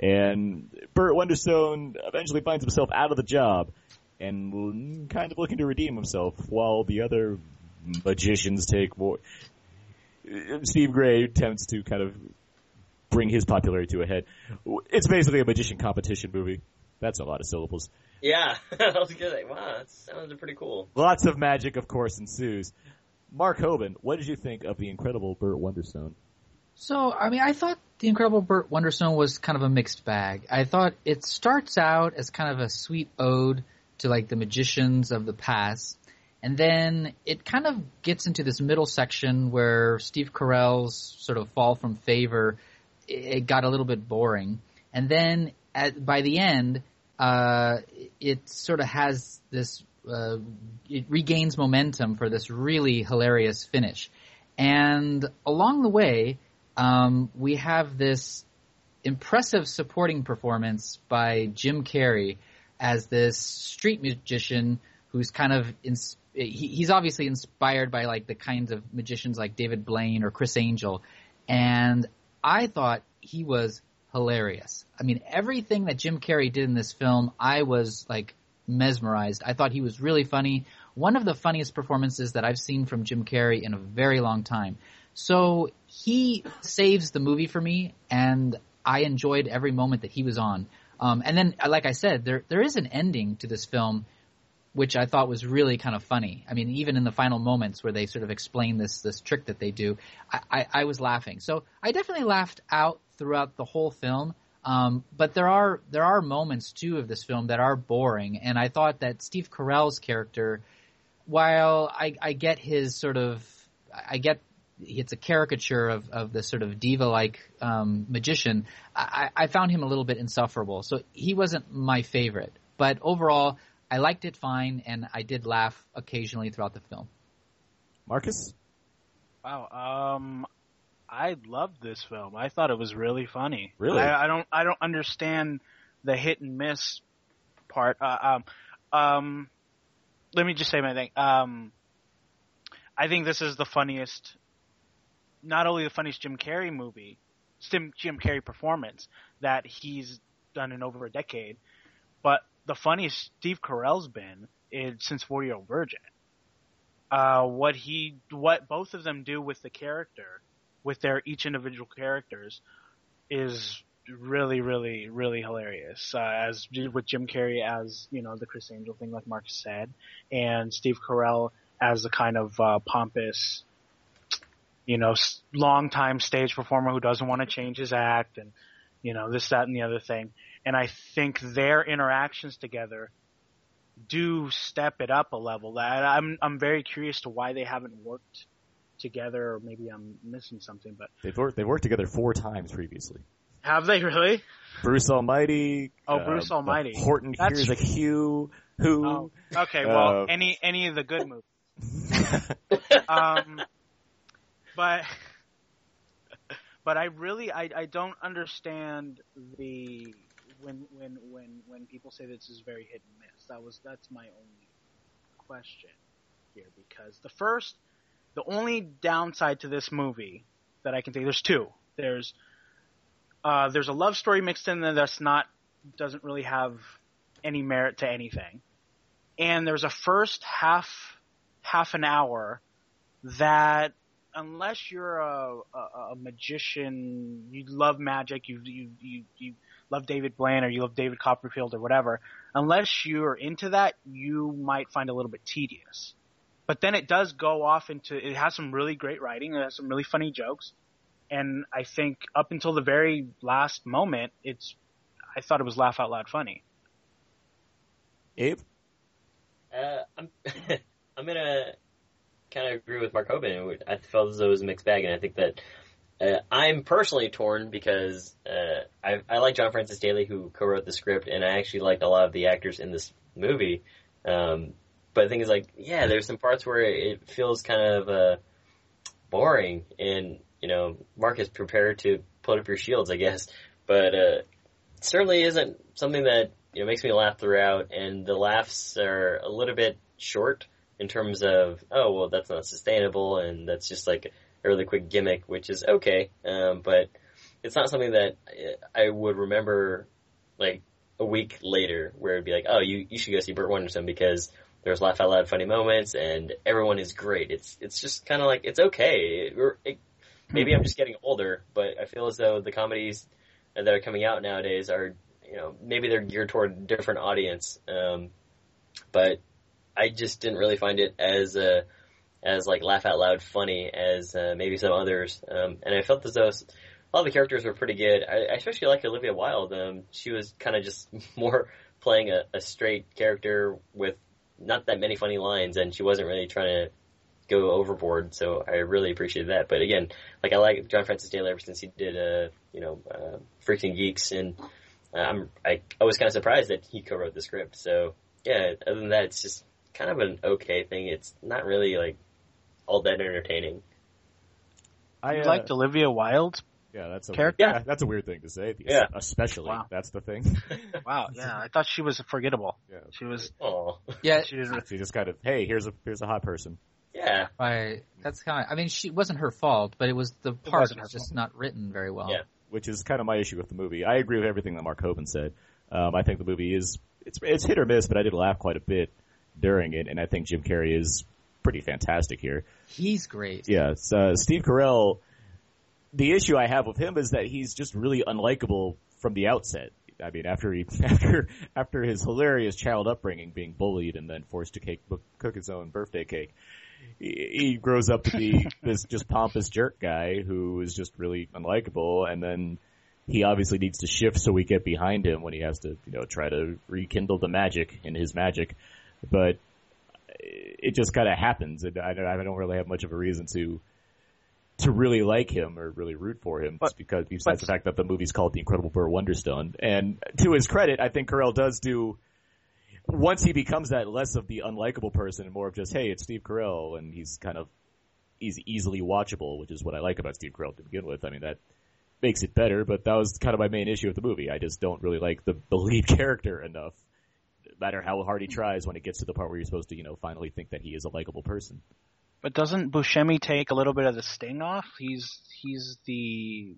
And Burt Wonderstone eventually finds himself out of the job and kind of looking to redeem himself while the other magicians take more. Uh, Steve Gray attempts to kind of bring his popularity to a head. It's basically a magician competition movie. That's a lot of syllables. Yeah, I was gonna say, wow, that sounds pretty cool. Lots of magic, of course, ensues. Mark Hoban, what did you think of the incredible Burt Wonderstone? So, I mean, I thought The Incredible Burt Wonderstone was kind of a mixed bag. I thought it starts out as kind of a sweet ode to like the magicians of the past. And then it kind of gets into this middle section where Steve Carell's sort of fall from favor. It got a little bit boring. And then at, by the end, uh, it sort of has this, uh, it regains momentum for this really hilarious finish. And along the way, um, we have this impressive supporting performance by Jim Carrey as this street magician who's kind of he's obviously inspired by like the kinds of magicians like David Blaine or Criss Angel, and I thought he was hilarious. I mean, everything that Jim Carrey did in this film, I was like mesmerized. I thought he was really funny. One of the funniest performances that I've seen from Jim Carrey in a very long time. So he saves the movie for me, and I enjoyed every moment that he was on. Um, and then, like I said, there there is an ending to this film, which I thought was really kind of funny. I mean, even in the final moments where they sort of explain this this trick that they do, I, I, I was laughing. So I definitely laughed out throughout the whole film. Um, but there are there are moments too of this film that are boring, and I thought that Steve Carell's character, while I, I get his sort of, I get it's a caricature of, of the sort of diva-like um, magician. I, I found him a little bit insufferable, so he wasn't my favorite. But overall, I liked it fine, and I did laugh occasionally throughout the film. Marcus, Wow. Um, I loved this film. I thought it was really funny. Really? I, I don't. I don't understand the hit and miss part. Uh, um, um, let me just say my thing. Um, I think this is the funniest. Not only the funniest Jim Carrey movie, Jim Jim Carrey performance that he's done in over a decade, but the funniest Steve Carell's been is since Forty Year Old Virgin. Uh, what he, what both of them do with the character, with their each individual characters, is really, really, really hilarious. Uh, as with Jim Carrey as you know the Criss Angel thing, like Mark said, and Steve Carell as a kind of uh, pompous, you know, s- long-time stage performer who doesn't want to change his act, and you know this, that, and the other thing. And I think their interactions together do step it up a level. That I'm I'm very curious to why they haven't worked together, or maybe I'm missing something. But they've worked they've worked together four times previously. have they really? Bruce Almighty. Oh, uh, Bruce Almighty. Horton That's here's a Q. Who? Oh, okay, well, Uh, any any of the good movies. um, but but I really I I don't understand the when when when when people say this is very hit and miss. That was that's my only question here because the first the only downside to this movie that I can think there's two. There's uh, there's a love story mixed in there that's not doesn't really have any merit to anything. And there's a first half half an hour that unless you're a, a, a magician, you love magic, you you you you love David Blaine or you love David Copperfield or whatever, unless you're into that, you might find it a little bit tedious. But then it does go off into it has some really great writing, it has some really funny jokes, and I think up until the very last moment, it's I thought it was laugh out loud funny. Abe? Uh, I'm I'm gonna kind of agree with Mark Hoban. I felt as though it was a mixed bag, and I think that uh, I'm personally torn because uh, I I like John Francis Daley who co-wrote the script, and I actually liked a lot of the actors in this movie. Um, but the thing is, like, yeah, there's some parts where it feels kind of uh, boring, and you know, Mark is prepared to put up your shields, I guess, but uh, it certainly isn't something that you know makes me laugh throughout, and the laughs are a little bit short in terms of oh well that's not sustainable and that's just like a really quick gimmick, which is okay, um, but it's not something that I would remember like a week later where it'd be like, oh, you you should go see Burt Wonderstone because there's laugh out loud funny moments and everyone is great. It's it's just kind of like it's okay. It, it, maybe I'm just getting older, but I feel as though the comedies that are coming out nowadays are you know maybe they're geared toward a different audience, um, but I just didn't really find it as uh, as like laugh out loud funny as uh, maybe some others, um, and I felt as though all the characters were pretty good. I, I especially like Olivia Wilde. Um, she was kind of just more playing a, a straight character with not that many funny lines, and she wasn't really trying to go overboard. So I really appreciated that. But again, like I like John Francis Daley ever since he did, uh, you know, uh, Geeks, and uh, I'm I, I was kind of surprised that he co-wrote the script. So yeah, other than that, it's just kind of an okay thing. It's not really like all that entertaining. I uh, liked Olivia Wilde. Yeah, that's a Character? yeah, that's a weird thing to say. Yeah. especially Wow. that's the thing. Wow, yeah, I thought she was forgettable. Yeah. She was. Oh, Yeah, She didn't. she just kind of hey, here's a here's a hot person. yeah, right. That's kind of. I mean, she wasn't her fault, but it was the part wasn't was just not written very well. Yeah. which is kind of my issue with the movie. I agree with everything that Mark Hoban said. Um, I think the movie is it's it's hit or miss, but I did laugh quite a bit during it, and I think Jim Carrey is pretty fantastic here. He's great. Yeah, uh, Steve Carell. The issue I have with him is that he's just really unlikable from the outset. I mean, after he after after his hilarious child upbringing, being bullied and then forced to cake, cook his own birthday cake, he, he grows up to be this just pompous jerk guy who is just really unlikable, and then he obviously needs to shift so we get behind him when he has to, you know, try to rekindle the magic in his magic, but it just kind of happens, and I don't, I don't really have much of a reason to to really like him or really root for him, But- just because besides but- the fact that the movie's called The Incredible Burt Wonderstone. And to his credit, I think Carell does do. Once he becomes that less of the unlikable person and more of just, hey, it's Steve Carell, and he's kind of he's easily watchable, which is what I like about Steve Carell to begin with. I mean that makes it better, but that was kind of my main issue with the movie. I just don't really like the, the lead character enough. No matter how hard he tries when it gets to the part where you're supposed to, you know, finally think that he is a likable person. But doesn't Buscemi take a little bit of the sting off? He's he's the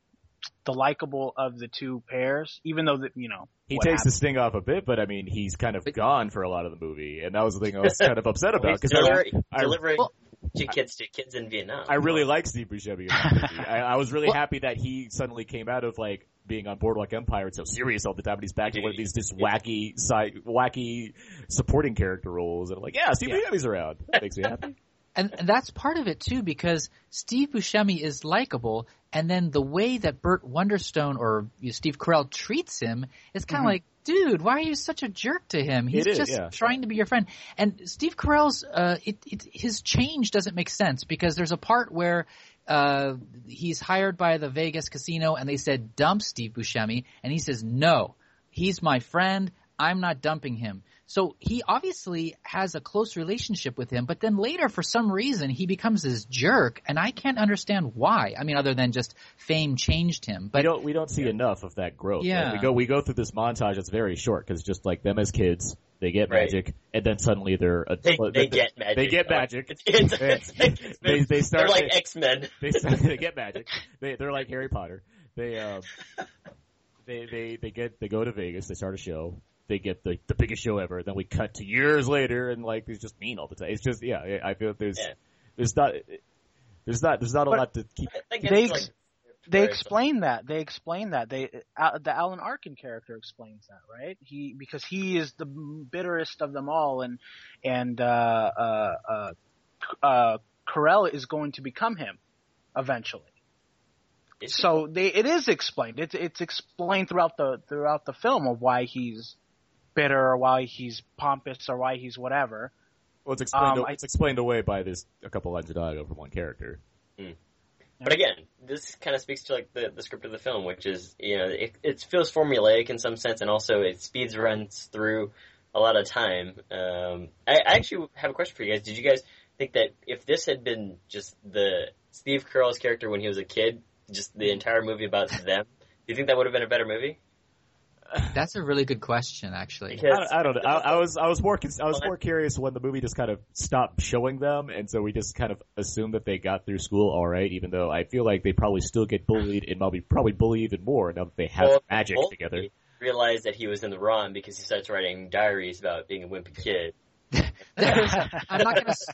the likable of the two pairs, even though that you know He what takes the sting off a bit, but I mean, he's kind of gone for a lot of the movie, and that was the thing I was kind of upset about because Deliver, I, delivering Well- to kids to kids in Vietnam. I really like Steve Buscemi in that movie. I, I was really happy that he suddenly came out of like being on Boardwalk Empire and so serious all the time, and he's back to one of these just wacky side, wacky supporting character roles, and I'm like, yeah, Steve Yeah. Buscemi's around. That makes me happy. And, and that's part of it too, because Steve Buscemi is likable, and then the way that Burt Wonderstone or you know, Steve Carell treats him is kind of like, dude, why are you such a jerk to him? He's It is, just yeah. trying to be your friend. And Steve Carell's, uh, it, it, his change doesn't make sense because there's a part where uh, he's hired by the Vegas casino, and they said dump Steve Buscemi, and he says no, he's my friend. I'm not dumping him. So he obviously has a close relationship with him, but then later, for some reason, he becomes this jerk, and I can't understand why. I mean, other than just fame changed him. we But don't we don't see enough of that growth. Yeah. Like, we go we go through this montage that's very short because just like them as kids, they get Right. magic, and then suddenly they're a, They, they get magic. They get magic. It's, it's, it's like, They- they start- They're like X Men. they they get magic. They they're like Harry Potter. They um they they they get they go to Vegas. They start a show. They get the the biggest show ever. Then we cut to years later, and like it's just mean all the time. It's just yeah. I feel like there's Yeah. there's not there's not there's not a But- lot to keep. I guess They it's like- They where it's explain that. They explain that. They uh, the Alan Arkin character explains that, right? He because he is the bitterest of them all, and and uh, uh, uh, uh, Carell is going to become him eventually. like- So they it is explained. It's it's explained throughout the throughout the film of why he's bitter or why he's pompous or why he's whatever. Well, it's explained. Um, a- I- it's explained away by this a couple lines of dialogue from one character. But again, this kind of speaks to like the, the script of the film, which is you know it, it feels formulaic in some sense, and also it speeds runs through a lot of time. Um, I, I actually have a question for you guys. Did you guys think that if this had been just the Steve Carell's character when he was a kid, just the entire movie about them, do you think that would have been a better movie? That's a really good question, actually. I don't, I don't know. I, I was I was more I was more curious when the movie just kind of stopped showing them, and so we just kind of assumed that they got through school all right. Even though I feel like they probably still get bullied, and probably probably bully even more now that they have Well, magic Volpe together. Realized that he was in the wrong because he starts writing diaries about being a wimpy kid. I'm not gonna. s-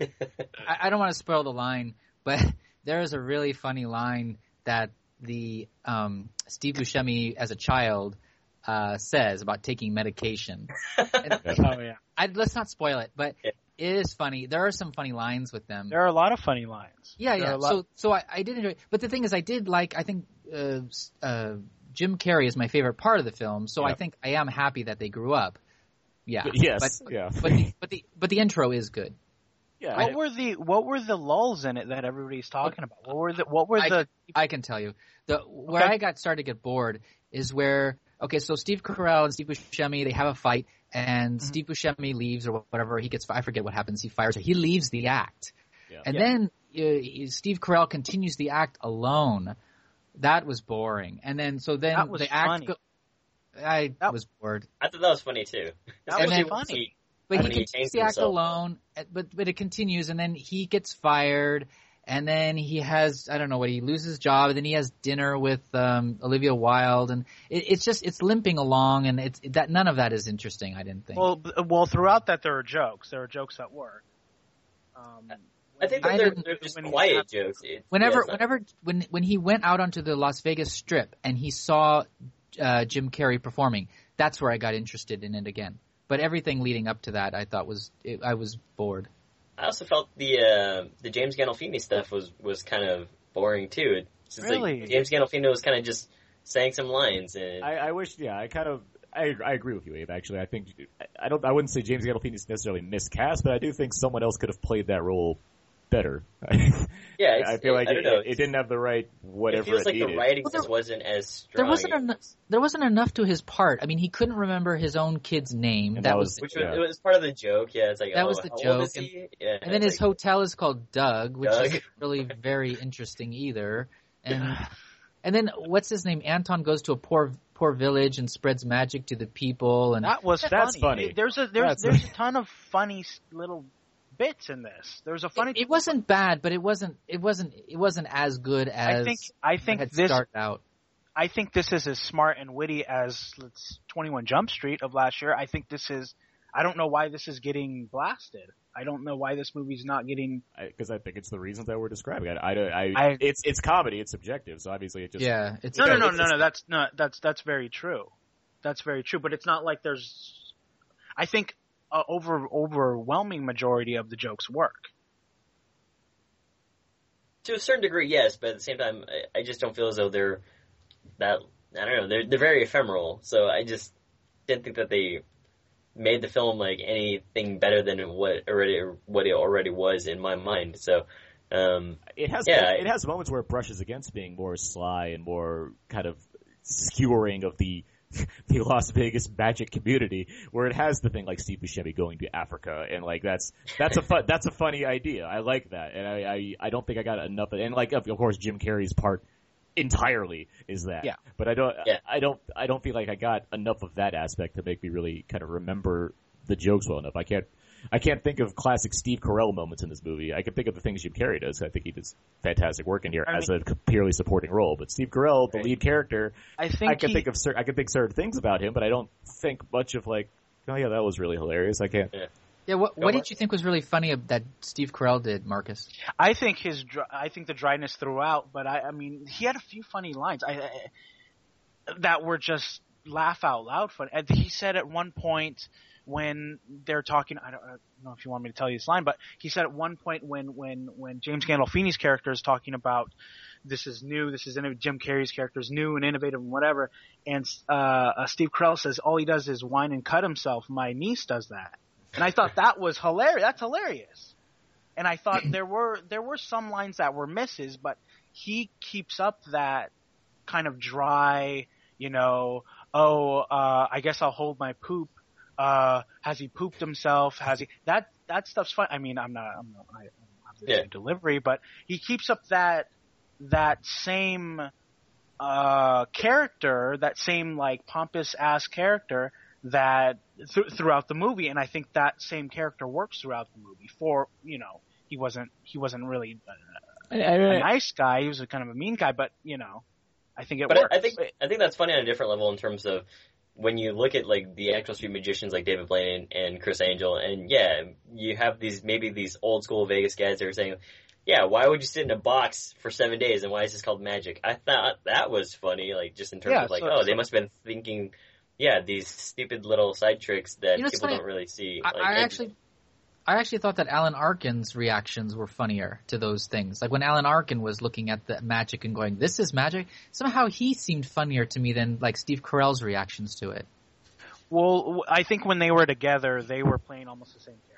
I, I don't want to spoil the line, but there is a really funny line that the um, Steve Buscemi as a child uh, says about taking medication. And- Oh yeah. I, let's not spoil it, but it is funny. There are some funny lines with them. There are a lot of funny lines. Yeah, There yeah. lot- So, so I, I did enjoy. It. But the thing is, I did like. I think uh, uh, Jim Carrey is my favorite part of the film. So I think I am happy that they grew up. Yeah. Yes, But, yeah. But the, but the but the intro is good. Yeah, what were the what were the lulls in it that everybody's talking about? What were the what were I, the I can tell you the where Okay. I got started to get bored is where okay, so Steve Carell and Steve Buscemi they have a fight, and Mm-hmm. Steve Buscemi leaves or whatever. He gets I forget what happens. He fires her. He leaves the act, Yeah. and Yeah. then uh, Steve Carell continues the act alone. That was boring. And then so then That was the act. Go, I That- was bored. I thought that was funny too. that And was then- funny? But When he he continues changed the act himself. alone, uh, but but it continues, and then he gets fired, and then he has I don't know what he loses his job, and then he has dinner with um, Olivia Wilde, and it, it's just it's limping along, and it's that none of that is interesting. I didn't think. Well, well, throughout that there are jokes. There are jokes that work. Um, I think I that they're, didn't- they're just quiet jokes. It- whenever yeah, it's not- whenever when when he went out onto the Las Vegas Strip and he saw uh, Jim Carrey performing, that's where I got interested in it again. But everything leading up to that, I thought was it, I was bored. I also felt the uh, the James Gandolfini stuff was was kind of boring too. It's just Really? like James Gandolfini was kind of just saying some lines and I, I wish, yeah, I kind of, I, I agree with you, Abe. Actually, I think I don't, I wouldn't say James Gandolfini is necessarily miscast, but I do think someone else could have played that role better. yeah, it's, I feel like I it, don't know. it, it didn't have the right whatever it feels like needed. the writing Well, just there- wasn't as strong. There wasn't enough. There wasn't enough to his part. I mean, he couldn't remember his own kid's name. And that, that was, was- which was, it was part of the joke. Yeah, it's like That oh, was the how joke, is he? Yeah, and then it's his like, hotel is called Doug, which Doug. isn't really very interesting either. And and then what's his name? Anton goes to a poor poor village and spreads magic to the people. And that was That's funny. funny. There's a there's That's- there's a ton of funny little bits in this. There's a funny. it, it wasn't bad, but it wasn't it wasn't it wasn't as good as I think I think had this started out. I think this is as smart and witty as let's 21 Jump Street of last year. I think this is. I don't know why this is getting blasted. I don't know why this movie's not getting. because I, think it's the reasons that we're describing. I, I, I, I- it's it's comedy, it's subjective, so obviously it just Yeah, it's No, no, no, it's- no, no. That's not. That's that's very true. That's very true. But it's not like there's. I think a over overwhelming majority of the jokes work. to a certain degree, yes, but at the same time, I, I just don't feel as though they're that. I don't know. They're they're very ephemeral. So I just didn't think that they made the film like anything better than what already what it already was in my mind. So um, it has Yeah, it, has moments where it brushes against being more sly and more kind of skewering of the the Las Vegas magic community, where it has the thing like Steve Buscemi going to Africa, and like that's that's a fun that's a funny idea. I like that, and I I, I don't think I got enough. Of, and like of of course Jim Carrey's part entirely is that. Yeah. But I don't Yeah. I don't I don't feel like I got enough of that aspect to make me really kind of remember the jokes well enough. I can't I can't think of classic Steve Carell moments in this movie. I can think of the things Jim Carrey does. I think he does fantastic work in here I as a purely supporting role. But Steve Carell, the Right. lead character, I think I can he- think of cer- I can think certain things about him, but I don't think much of like, oh yeah, that was really hilarious. I can't. yeah. What what did you think was really funny of, that Steve Carell did, Marcus? I think his dr- I think the dryness throughout, but I I mean he had a few funny lines I, I that were just laugh out loud fun. And he said at one point when they're talking, I don't, I don't know if you want me to tell you this line, but he said at one point when when when James Gandolfini's character is talking about this is new, this is innovative, Jim Carrey's character is new and innovative and whatever, and uh, uh, Steve Carell says all he does is whine and cut himself. My niece does that, and I thought that was hilarious. That's hilarious and I thought there were there were some lines that were misses, but he keeps up that kind of dry, you know, oh, uh, I guess I'll hold my poop. Uh, has he pooped himself? Has he that that stuff's fun. I mean, I'm not I'm not I, I'm not Yeah. delivery, but he keeps up that that same uh, character, that same like pompous ass character that th- throughout the movie, and I think that same character works throughout the movie. For you know, he wasn't he wasn't really a, a nice guy. He was a kind of a mean guy, but you know, I think it But works. I, I think I think that's funny on a different level in terms of when you look at like the actual street magicians like David Blaine and, Criss Angel, and yeah, you have these maybe these old school Vegas guys that are saying, yeah, why would you sit in a box for seven days and why is this called magic? I thought that was funny, like just in terms Yeah, of like, so- oh, they must have been thinking, yeah, these stupid little side tricks that You know, people funny. don't really see. I, Like, I actually, I actually thought that Alan Arkin's reactions were funnier to those things. Like when Alan Arkin was looking at the magic and going, "This is magic." Somehow he seemed funnier to me than like Steve Carell's reactions to it. well, I think when they were together, they were playing almost the same character.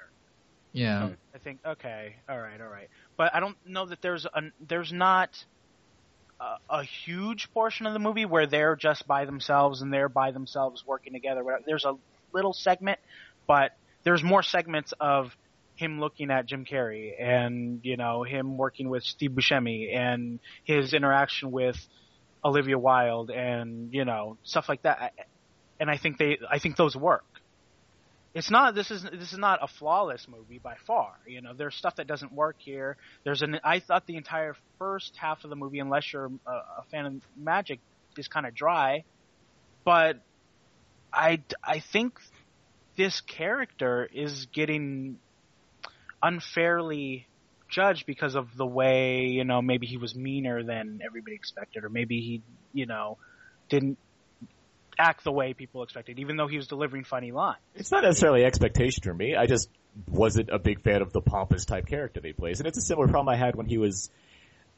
Yeah. I think okay, all right, all right, but I don't know that there's a there's not a, a huge portion of the movie where they're just by themselves and they're by themselves working together. There's a little segment, but there's more segments of him looking at Jim Carrey and you know him working with Steve Buscemi and his interaction with Olivia Wilde and you know stuff like that. And I think they I think those work it's not this is this is not a flawless movie by far. You know, there's stuff that doesn't work here. There's an I thought the entire first half of the movie, unless you're a, a fan of magic, is kind of dry. But I I think this character is getting unfairly judged because of the way you know maybe he was meaner than everybody expected, or maybe he you know didn't act the way people expected, even though he was delivering funny lines. It's not necessarily expectation for me. I just wasn't a big fan of the pompous type character that he plays, and it's a similar problem I had when he was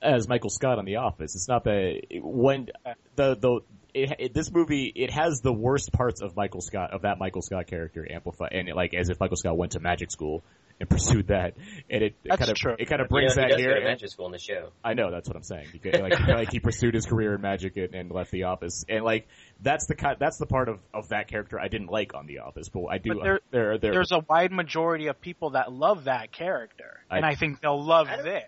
as Michael Scott on The Office. It's not that when the the it, it, this movie it has the worst parts of Michael Scott of that Michael Scott character amplified, and like as if Michael Scott went to magic school and pursued that, and it, it That's kind of true. it kind of you brings know, he that does here. to magic school in the show. I know that's what I'm saying. He, like, like he pursued his career in magic and, and left the office, and like that's the kind, that's the part of, of that character I didn't like on the office, but I do. But there- there, there, There's a wide majority of people that love that character, and I- I think they'll love I this.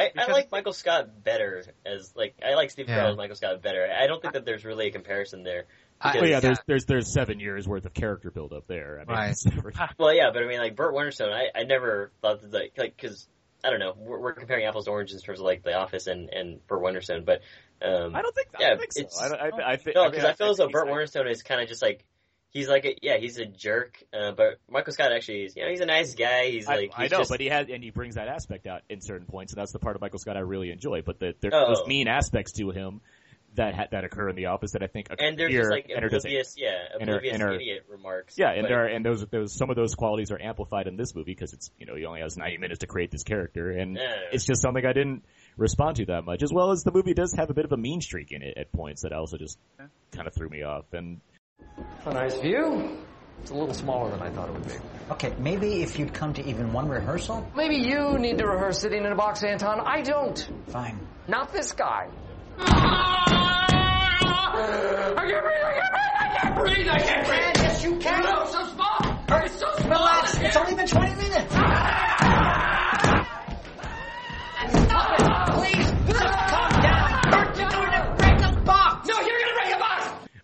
I, I like Michael Scott better as like I like Steve Yeah. Carell as Michael Scott better. I don't think that there's really a comparison there. I- Well, yeah, Yeah. there's there's there's seven years worth of character build up there. I mean, Right. never- Well, yeah, but I mean, like Burt Wonderstone, I, I never thought that like like because I don't know, we're, we're comparing apples to oranges in terms of like The Office and and Burt Wonderstone, but um, I don't think. I yeah, don't think so. it's I, don't- I, I, think, no, I mean, because I, feel as though think Burt he's- Wonderstone is kind of just like he's like a, yeah, he's a jerk, uh, but Michael Scott actually is you know he's a nice guy. He's I, like I he's know, just, but he has, and he brings that aspect out in certain points, and that's the part of Michael Scott I really enjoy. But the, there, Oh. those mean aspects to him that ha- that occur in the office that I think and they're here just like enter does- oblivious, yeah, enter- oblivious enter- idiot remarks. Yeah, and but- there are, and those those some of those qualities are amplified in this movie because it's you know he only has ninety minutes to create this character, and Yeah. it's just something I didn't respond to that much. As well as the movie does have a bit of a mean streak in it at points that also just kind of threw me off. And A nice view. It's a little smaller than I thought it would be. Okay, maybe if you'd come to even one rehearsal? Maybe you need to rehearse sitting in a box, Anton. I don't. Fine. Not this guy. I can't breathe, I can't breathe, I can't breathe, I can't breathe. Yes, you can. No, so small. It's so small. Relax, it's only been 20 minutes.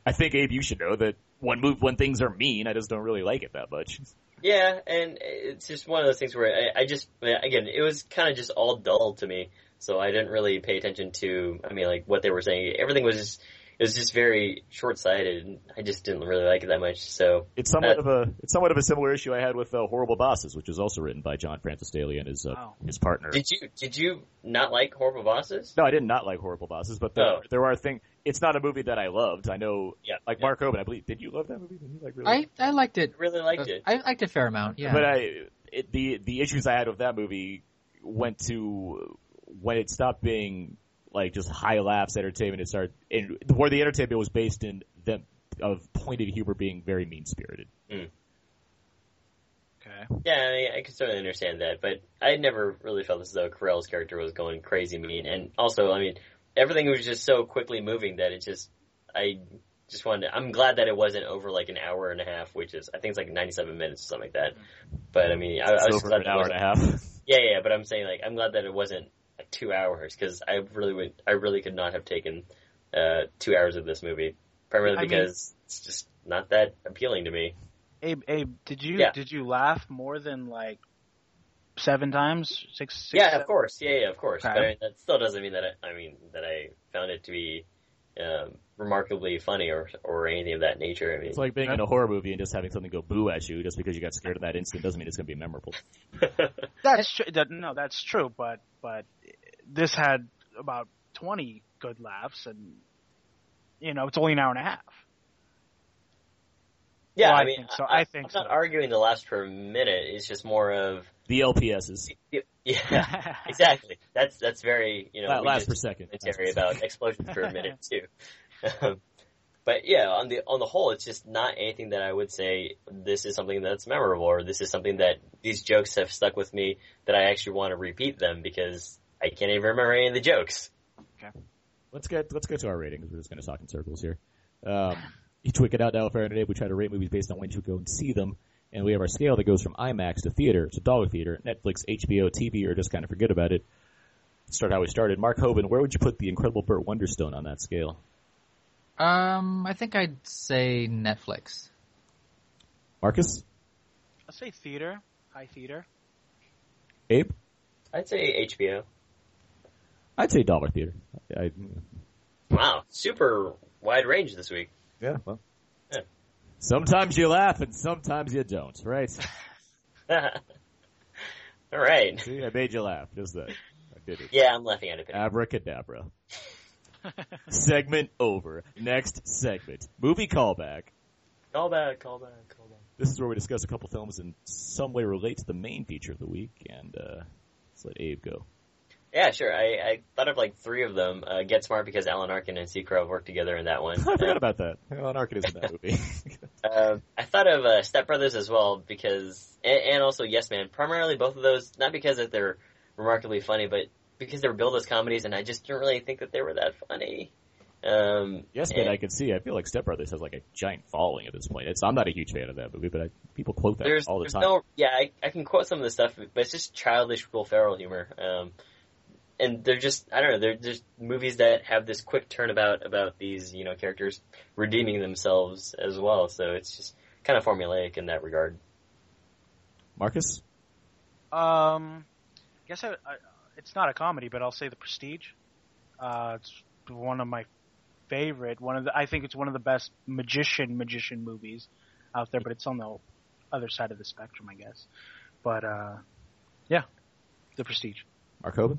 I think Abe, you should know that when move when things are mean, I just don't really like it that much. Yeah, and it's just one of those things where I, I just, again, it was kind of just all dull to me. So I didn't really pay attention to, I mean, like what they were saying. Everything was just, it was just very short-sighted. and I just didn't really like it that much. So It's somewhat Uh, of a it's somewhat of a similar issue I had with uh, Horrible Bosses, which was also written by John Francis Daley and his uh, Wow. his partner. did you did you not like Horrible Bosses? No, I did not like Horrible Bosses, but there, Oh. there are things. It's not a movie that I loved. I know, Yeah, like yeah. Mark Hoban, I believe. Did you love that movie? Did you like really? I I liked it. Really liked it. I liked it a fair amount. Yeah. But I, it, the the issues I had with that movie went to when it stopped being like just high laughs entertainment. It started and where the entertainment was based in them of pointed humor being very mean spirited. Hmm. Okay. Yeah, I, mean, I can certainly understand that, but I never really felt as though Carell's character was going crazy mean. And also, I mean, everything was just so quickly moving that it just, I just wanted to, I'm glad that it wasn't over like an hour and a half, which is, I think it's like 97 minutes or something like that. But I mean, I, I It's was over glad an that it hour and wasn't- a half. Yeah, yeah, but I'm saying like, I'm glad that it wasn't like two hours, because I really would, I really could not have taken uh, two hours of this movie, primarily I mean- because it's just not that appealing to me. Abe, Abe, did you Yeah. did you laugh more than like seven times? Six? six yeah, seven? of course. Yeah, yeah, of course. Okay. But I mean, that still doesn't mean that I, I mean that I found it to be um, remarkably funny or or anything of that nature. I mean, It's like being in a horror movie and just having something go boo at you just because you got scared in that instant doesn't mean it's going to be memorable. That's true. No, that's true. But but this had about twenty good laughs, and you know it's only an hour and a half. yeah, Well, I I mean, think so. I, I think I'm not arguing the last per minute. It's just more of The LPSs. yeah, exactly. That's that's very you know La- last per second. commentary about explosions per minute too. Um, but yeah, on the on the whole, it's just not anything that I would say this is something that's memorable or this is something that these jokes have stuck with me that I actually want to repeat them because I can't even remember any of the jokes. Okay. Let's get let's get to our ratings. We're just going to talk in circles here. Um, each week at Out Now Fair today, we try to rate movies based on when you go and see them, and we have our scale that goes from IMAX to theater to dollar theater, Netflix, HBO, TV, or just kind of forget about it. Let's start how we started. Mark Hoban, where would you put the Incredible Burt Wonderstone on that scale? Um, I think I'd say Netflix. Marcus, I'd say theater, high theater. Abe, I'd say HBO. I'd say dollar theater. I, Wow, super wide range this week. yeah, well, Yeah. sometimes you laugh and sometimes you don't, right? All right. See, I made you laugh. Just that. I did it. Yeah, I'm laughing at it. Abracadabra. segment over. Next segment. Movie callback. Call back, call back, call back. This is where we discuss a couple films in some way relate to the main feature of the week, and uh, let's let Abe go. Yeah, sure. I, I thought of like three of them. Uh, Get Smart because Alan Arkin and Seacrow have worked together in that one. I forgot about that. Alan Arkin is in that movie. Uh, I thought of uh, Step Brothers as well because, and, and also Yes Man. Primarily both of those, not because that they're remarkably funny, but because they were billed as comedies, and I just didn't really think that they were that funny. Um, yes, man, and I can see. I feel like Step Brothers has like a giant following at this point. It's, I'm not a huge fan of that movie, but I, people quote that there's, all the there's time. no, yeah, I, I can quote some of the stuff, but it's just childish Will Ferrell humor. Um, and they're just, I don't know, they're just movies that have this quick turnabout about these, you know, characters redeeming themselves as well. So it's just kind of formulaic in that regard. Marcus? Um, I guess I, I, it's not a comedy, but I'll say The Prestige. Uh, it's one of my favorite. One of the, I think it's one of the best magician magician movies out there, but it's on the other side of the spectrum, I guess. But uh, yeah, The Prestige. Mark Hoban?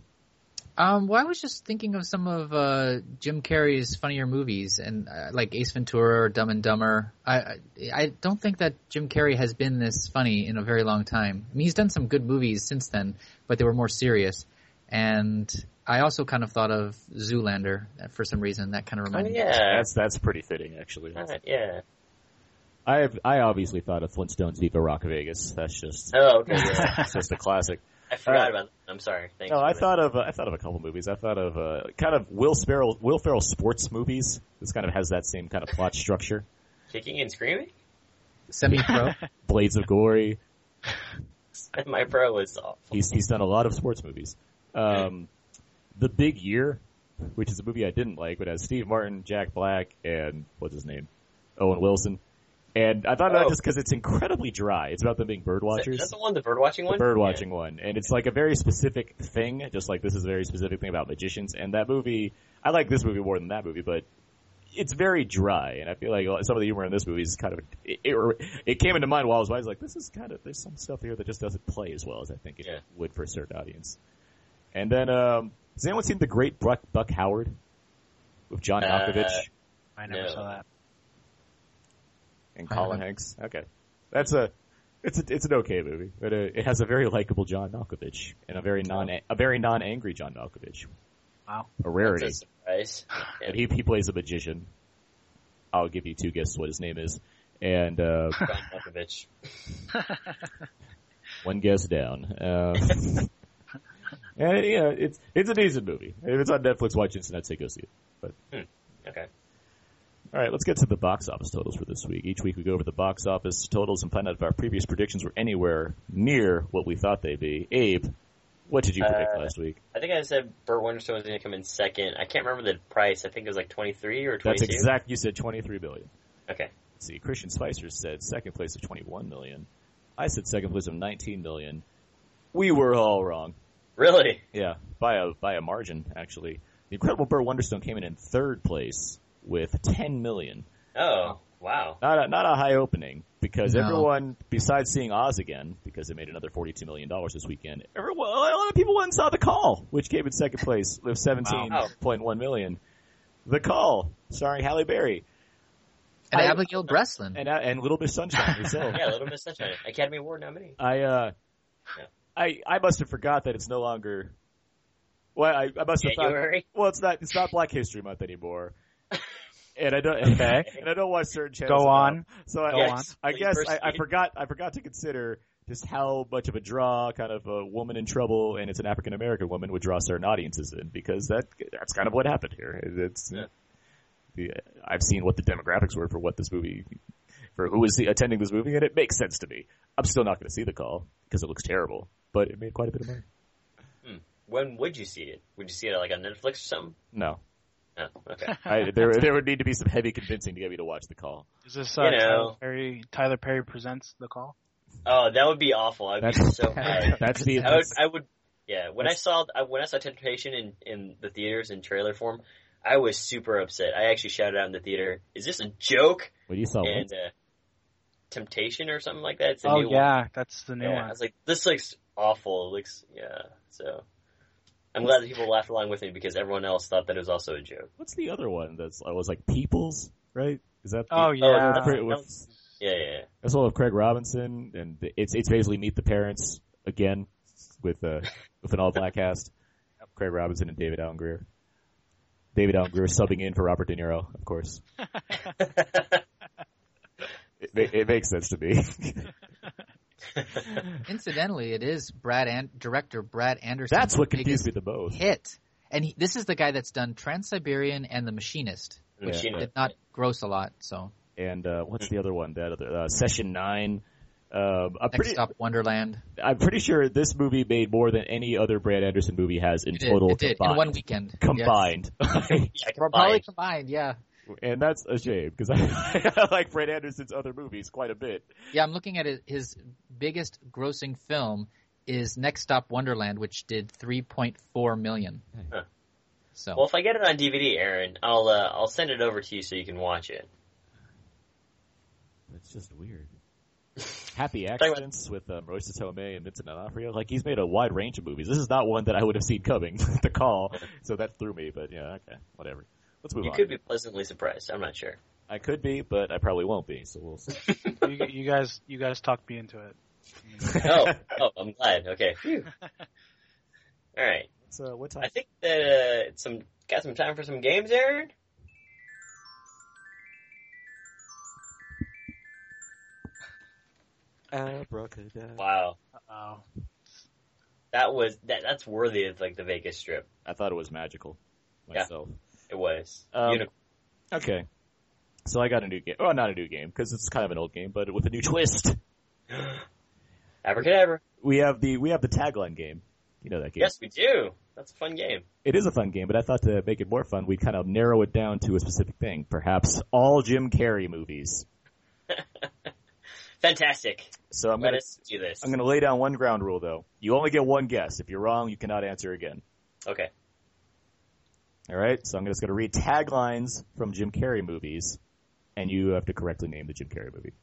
Um, well, I was just thinking of some of uh, Jim Carrey's funnier movies, and uh, like Ace Ventura or Dumb and Dumber. I, I I don't think that Jim Carrey has been this funny in a very long time. I mean, he's done some good movies since then, but they were more serious. And I also kind of thought of Zoolander for some reason. That kind of reminded me. yeah. That's, that's pretty fitting, actually. Uh, yeah. I have, I obviously thought of Flintstones Viva Rock Vegas. That's just, Oh, okay. Yeah. it's just a classic. I forgot Uh, about that. I'm sorry. Thanks. No, for I that. thought of uh, I thought of a couple movies. I thought of uh, kind of Will Ferrell Will Ferrell sports movies. This kind of has that same kind of plot structure. Kicking and Screaming? Semi-pro. Blades of Glory. My pro was awful. He's he's done a lot of sports movies. Um, the Big Year, which is a movie I didn't like, but has Steve Martin, Jack Black, and what's his name, Owen Wilson. And I thought of that Oh. just because it's incredibly dry. It's about them being bird Is watchers. that the one, the bird watching the one? bird watching one, and it's like a very specific thing. Just like this is a very specific thing about magicians, and that movie. I like this movie more than that movie, but it's very dry, and I feel like some of the humor in this movie is kind of. It, it, it came into mind while I was watching. I was like, this is kind of. There's some stuff here that just doesn't play as well as I think it Yeah. would for a certain audience. And then, um, has anyone seen the Great Buck, Buck Howard with John Uh, Malkovich I never No. saw that. And Colin. Hanks? Okay, that's a. It's a, it's an okay movie, but uh, it has a very likable John Malkovich and a very non a very non angry John Malkovich. Wow. a rarity. That's a surprise. And he he plays a magician. I'll give you two guesses what his name is, and uh, John Malkovich. one guess down. Uh, and yeah, it's it's a decent movie. If it's on Netflix, watch it, and I'd say go see it. But Okay. All right, let's get to the box office totals for this week. Each week we go over the box office totals and find out if our previous predictions were anywhere near what we thought they'd be. Abe, what did you predict Uh, last week? I think I said Burt Wonderstone was going to come in second. I can't remember the price. I think it was like 23 or 22. That's exact. You said 23 billion. Okay. Let's see, Christian Spicer said second place of 21 million. I said second place of 19 million. We were all wrong. Really? Yeah, by a by a margin actually. The Incredible Burt Wonderstone came in in third place with 10 million. Oh, wow. Not a, not a high opening because No. everyone, besides seeing Oz again, because it made another $42 million this weekend, everyone, a lot of people went and saw The Call, which came in second place with 17.1 million. The Call, starring Halle Berry. And I- Abigail Breslin. And, uh, and Little Miss Sunshine herself. yeah, Little Miss Sunshine. Academy Award nominee. I uh, I I must have forgot that it's no longer. Well, I, I must have January? thought. Well, it's not. It's not Black History Month anymore. And I don't. Okay. And I don't watch certain channels. Go on. enough. So I, Go I, on. I guess I, I forgot. I forgot to consider just how much of a draw kind of a woman in trouble and it's an African American woman would draw certain audiences in because that that's kind of what happened here. It- It's the, I've seen what the demographics were for what this movie for who was attending this movie, and it makes sense to me. I'm still not going to see the call because it looks terrible, but it made quite a bit of money. Hmm. When would you see it? Would you see it like on Netflix or something? No, Oh, okay. I, there there would need to be some heavy convincing to get me to watch the call. Is this uh, You know. Tyler Perry? Tyler Perry presents the call. Oh, that would be awful. I'd be That's- so mad. That's the I would, that's, I would, yeah. When I saw I- when I saw Temptation in in the theaters in trailer form, I was super upset. I actually shouted out in the theater, "Is this a joke?" what do you saw. what? And uh, Temptation or something like that. It's a Oh new yeah, that's the new Yeah, I was like, this looks awful. It looks yeah. So I'm glad that people laughed along with me because everyone else thought that it was also a joke. What's the other one that's I was like Peeples, right? Is that the, Oh yeah. that's pretty- with- Yeah, yeah. yeah. That's one of Craig Robinson, and it's it's basically Meet the Parents again with uh with an all black cast. Craig Robinson and David Alan Grier. David Alan Grier subbing in for Robert De Niro, of course. It, it makes sense to me. Incidentally, it is Brad and director Brad Anderson. That's what confused me the most. Hit, and he, this is the guy that's done Transsiberian and The Machinist. which Machinist. Did not gross a lot, so And uh what's the other one? That other uh, Session Nine. Um, I'm next pretty, stop Wonderland. I'm pretty sure this movie made more than any other Brad Anderson movie has in It did, total it did in one weekend. Yes. Combined. Yeah, Probably combined. combined, yeah. and that's a shame because I, I like Brad Anderson's other movies quite a bit. Yeah, I'm looking at. His biggest grossing film is Next Stop Wonderland, which did 3.4 million. Huh. So Well, if I get it on DVD, Aaron, I'll uh, I'll send it over to you so you can watch it. It's just weird. Happy Talking Accidents with um, Marisa Tomei and Vincent D'Onofrio. Like he's made a wide range of movies. This is not one that I would have seen coming. the call, so that threw me. But yeah, okay, whatever. Let's move You on. could be pleasantly surprised. I'm not sure. I could be, but I probably won't be. So we'll see. you, you guys, you guys talked me into it. Oh, oh, I'm glad. Okay. Phew. All right. So what time? I think that uh, it's some got some time for some games, Aaron. Abracadabra. Wow, Oh, that was that. That's worthy of like the Vegas Strip. I thought it was magical Yeah. myself. It was. Um, Unicorn. Okay. So I got a new game. Oh, not a new game because it's kind of an old game, but with a new twist. Abracadabra. We have the we have the tagline game. You know that game. Yes, we do. That's a fun game. It is a fun game, but I thought to make it more fun, we'd kind of narrow it down to a specific thing. Perhaps all Jim Carrey movies. Fantastic. So I'm Let gonna do this. I'm gonna lay down one ground rule though. You only get one guess. If you're wrong, you cannot answer again. Okay. All right. So I'm just gonna read taglines from Jim Carrey movies, and you have to correctly name the Jim Carrey movie.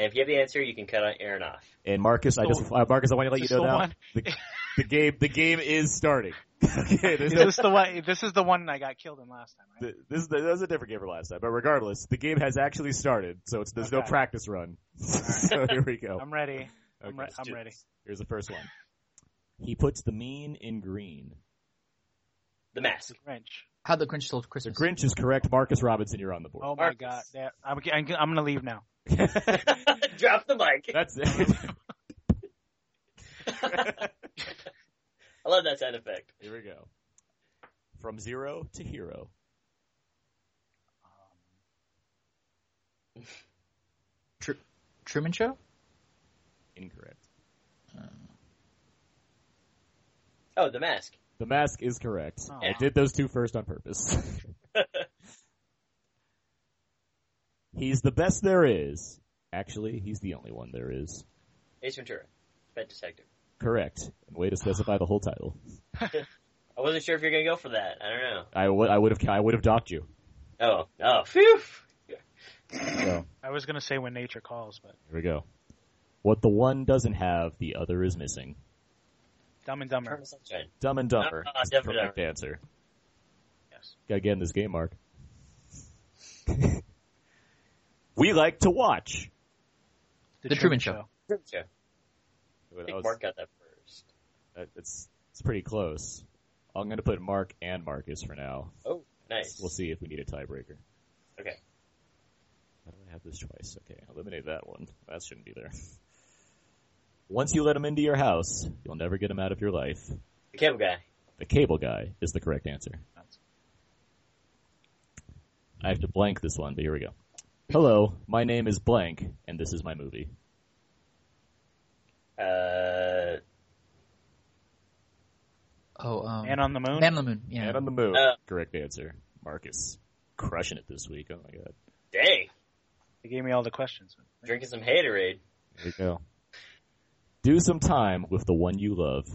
And if you have the answer, you can cut Aaron off. And Marcus, I just uh, Marcus, I want to let you know the now. one? The, the game the game is starting. okay, is no- this the one? This is the one I got killed in last time, right? th- this is this is a different game from last time, but regardless, the game has actually started, so it's there's no practice run. so here we go. I'm ready. I'm, re- I'm ju- ready. Here's the first one. He puts the mean in green. The mask. Grinch. how the Grinch stole The Christmas. Grinch is correct. Marcus Robinson, you're on the board. Oh my Marcus. god. Yeah, I'm, I'm, I'm gonna leave now. Drop the mic. That's it. I love that sound effect. Here we go. From zero to hero. Um, Truman Show. Incorrect. Oh, the mask. The Mask is correct. Oh. I did those two first on purpose. He's the best there is. Actually, he's the only one there is. Ace Ventura, Pet Detective. Correct. And way to specify the whole title. I wasn't sure if you're gonna go for that. I don't know. I would I would have I would have docked you. Oh, oh, phew. So I was gonna say when nature calls, but here we go. What the one doesn't have, the other is missing. Dumb and Dumber. Dumb and Dumber. Ah, is the Dumb and correct answer. Yes. Gotta get in this game, Mark. we like to watch. The Truman Show. Yeah. I think was- Mark got that first. that- It's it's pretty close. I'm gonna put Mark and Marcus for now. Oh, nice. We'll see if we need a tiebreaker. Okay. How do I have this twice? Okay, eliminate that one. That shouldn't be there. Once you let him into your house, you'll never get him out of your life. The cable guy. The cable guy is the correct answer. I have to blank this one, but here we go. Hello, my name is blank, and this is my movie. Uh, Oh, um, Man on the Moon. Man on the Moon. Yeah. Man on the Moon. Uh. correct answer. Marcus, crushing it this week. Oh my god. dang. They gave me all the questions. Drinking some haterade. There we go. Do some time with the one you love.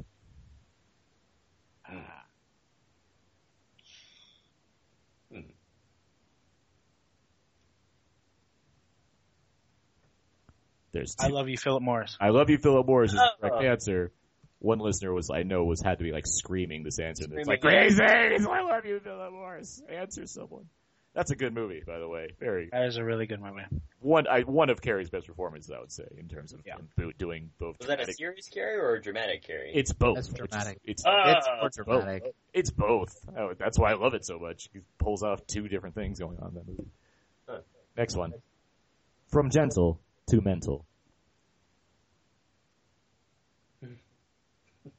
There's I love you, Philip Morris. I love you, Philip Morris is the correct Oh. answer. One listener was, I know, was had to be like screaming this answer. It's like, Screaming. crazy! I love you, Philip Morris. Answer someone. That's a good movie, by the way. Very That is a really good movie. one. I, one of Carrey's best performances, I would say, in terms of Yeah. him doing both. Was that a serious Carrey or a dramatic Carrey? It's both. That's dramatic. It's Ah. it's more it's both. dramatic. It's both. Oh, that's why I love it so much. He pulls off two different things going on in that movie. Huh. Next one. From gentle to mental. I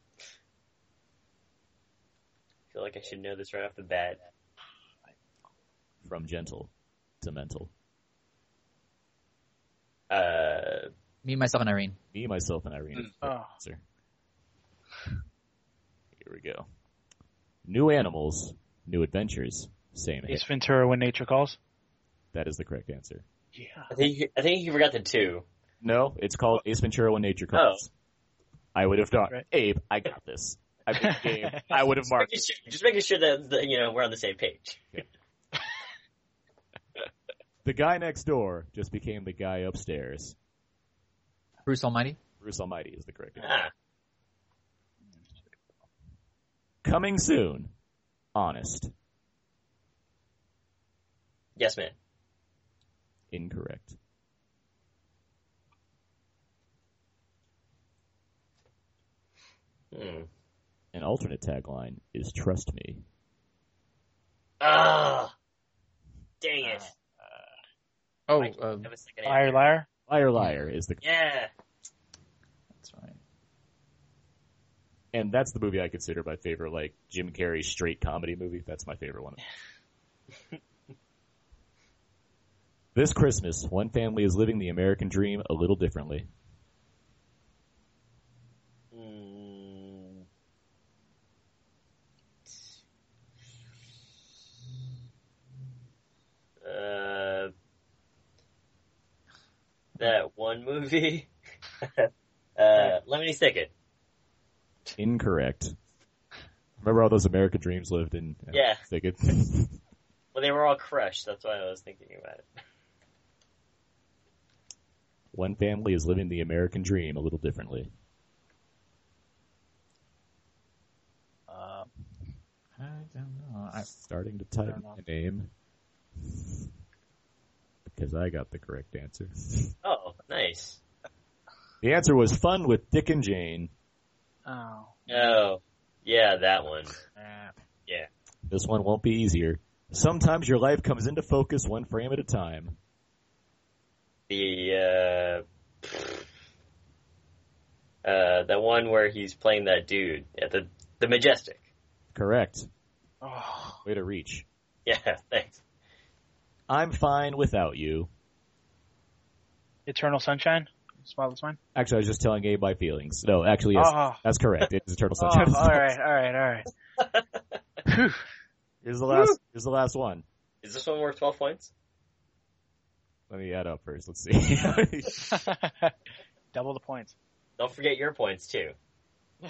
feel like I should know this right off the bat. From gentle to mental. Uh, Me, myself, and Irene. Me, myself, and Irene. is Oh. answer. Here we go. New animals, new adventures, same hit. Ace Ventura, When Nature Calls. That is the correct answer. Yeah. I think I think you forgot the two. No, it's called Ace Ventura When Nature Calls. I would have thought, Right. Abe, I got this. I beat the game. I would have Just marked making sure, just making sure that, that you know we're on the same page. The guy next door just became the guy upstairs. Bruce Almighty. Bruce Almighty is the correct answer. Ah, Coming soon. Honest. yes, man. Incorrect. Hmm. An alternate tagline is trust me. Ah, dang it. Oh, I um, have Liar, answer. liar. Liar liar is the Yeah. that's right. and that's the movie I consider my favorite like Jim Carrey straight comedy movie. That's my favorite one. this Christmas, one family is living the American dream a little differently. Mm. Uh, that one movie. uh, Lemony Snicket. Incorrect. Remember all those American dreams lived in uh, Yeah. Well, they were all crushed. That's why I was thinking about it. One family is living the American dream a little differently. Uh, I don't know. I, Starting to type my name because I got the correct answer. Oh, nice. The answer was fun with Dick and Jane. oh. Oh, yeah, that one. Yeah. This one won't be easier. Sometimes your life comes into focus one frame at a time. The uh, uh, the one where he's playing that dude at the the majestic. Correct. Oh. Way to reach. Yeah, thanks. I'm fine without you. Eternal Sunshine. Spotless Mind. Actually, I was just telling Abe my feelings. No, actually, yes, Oh. that's correct. It's Eternal Oh, Sunshine. of the all Spotless right, all right, all right. Here's the last. Here's the last one. Is this one worth 12 points? Let me add up first. Let's see. Double the points. Don't forget your points too.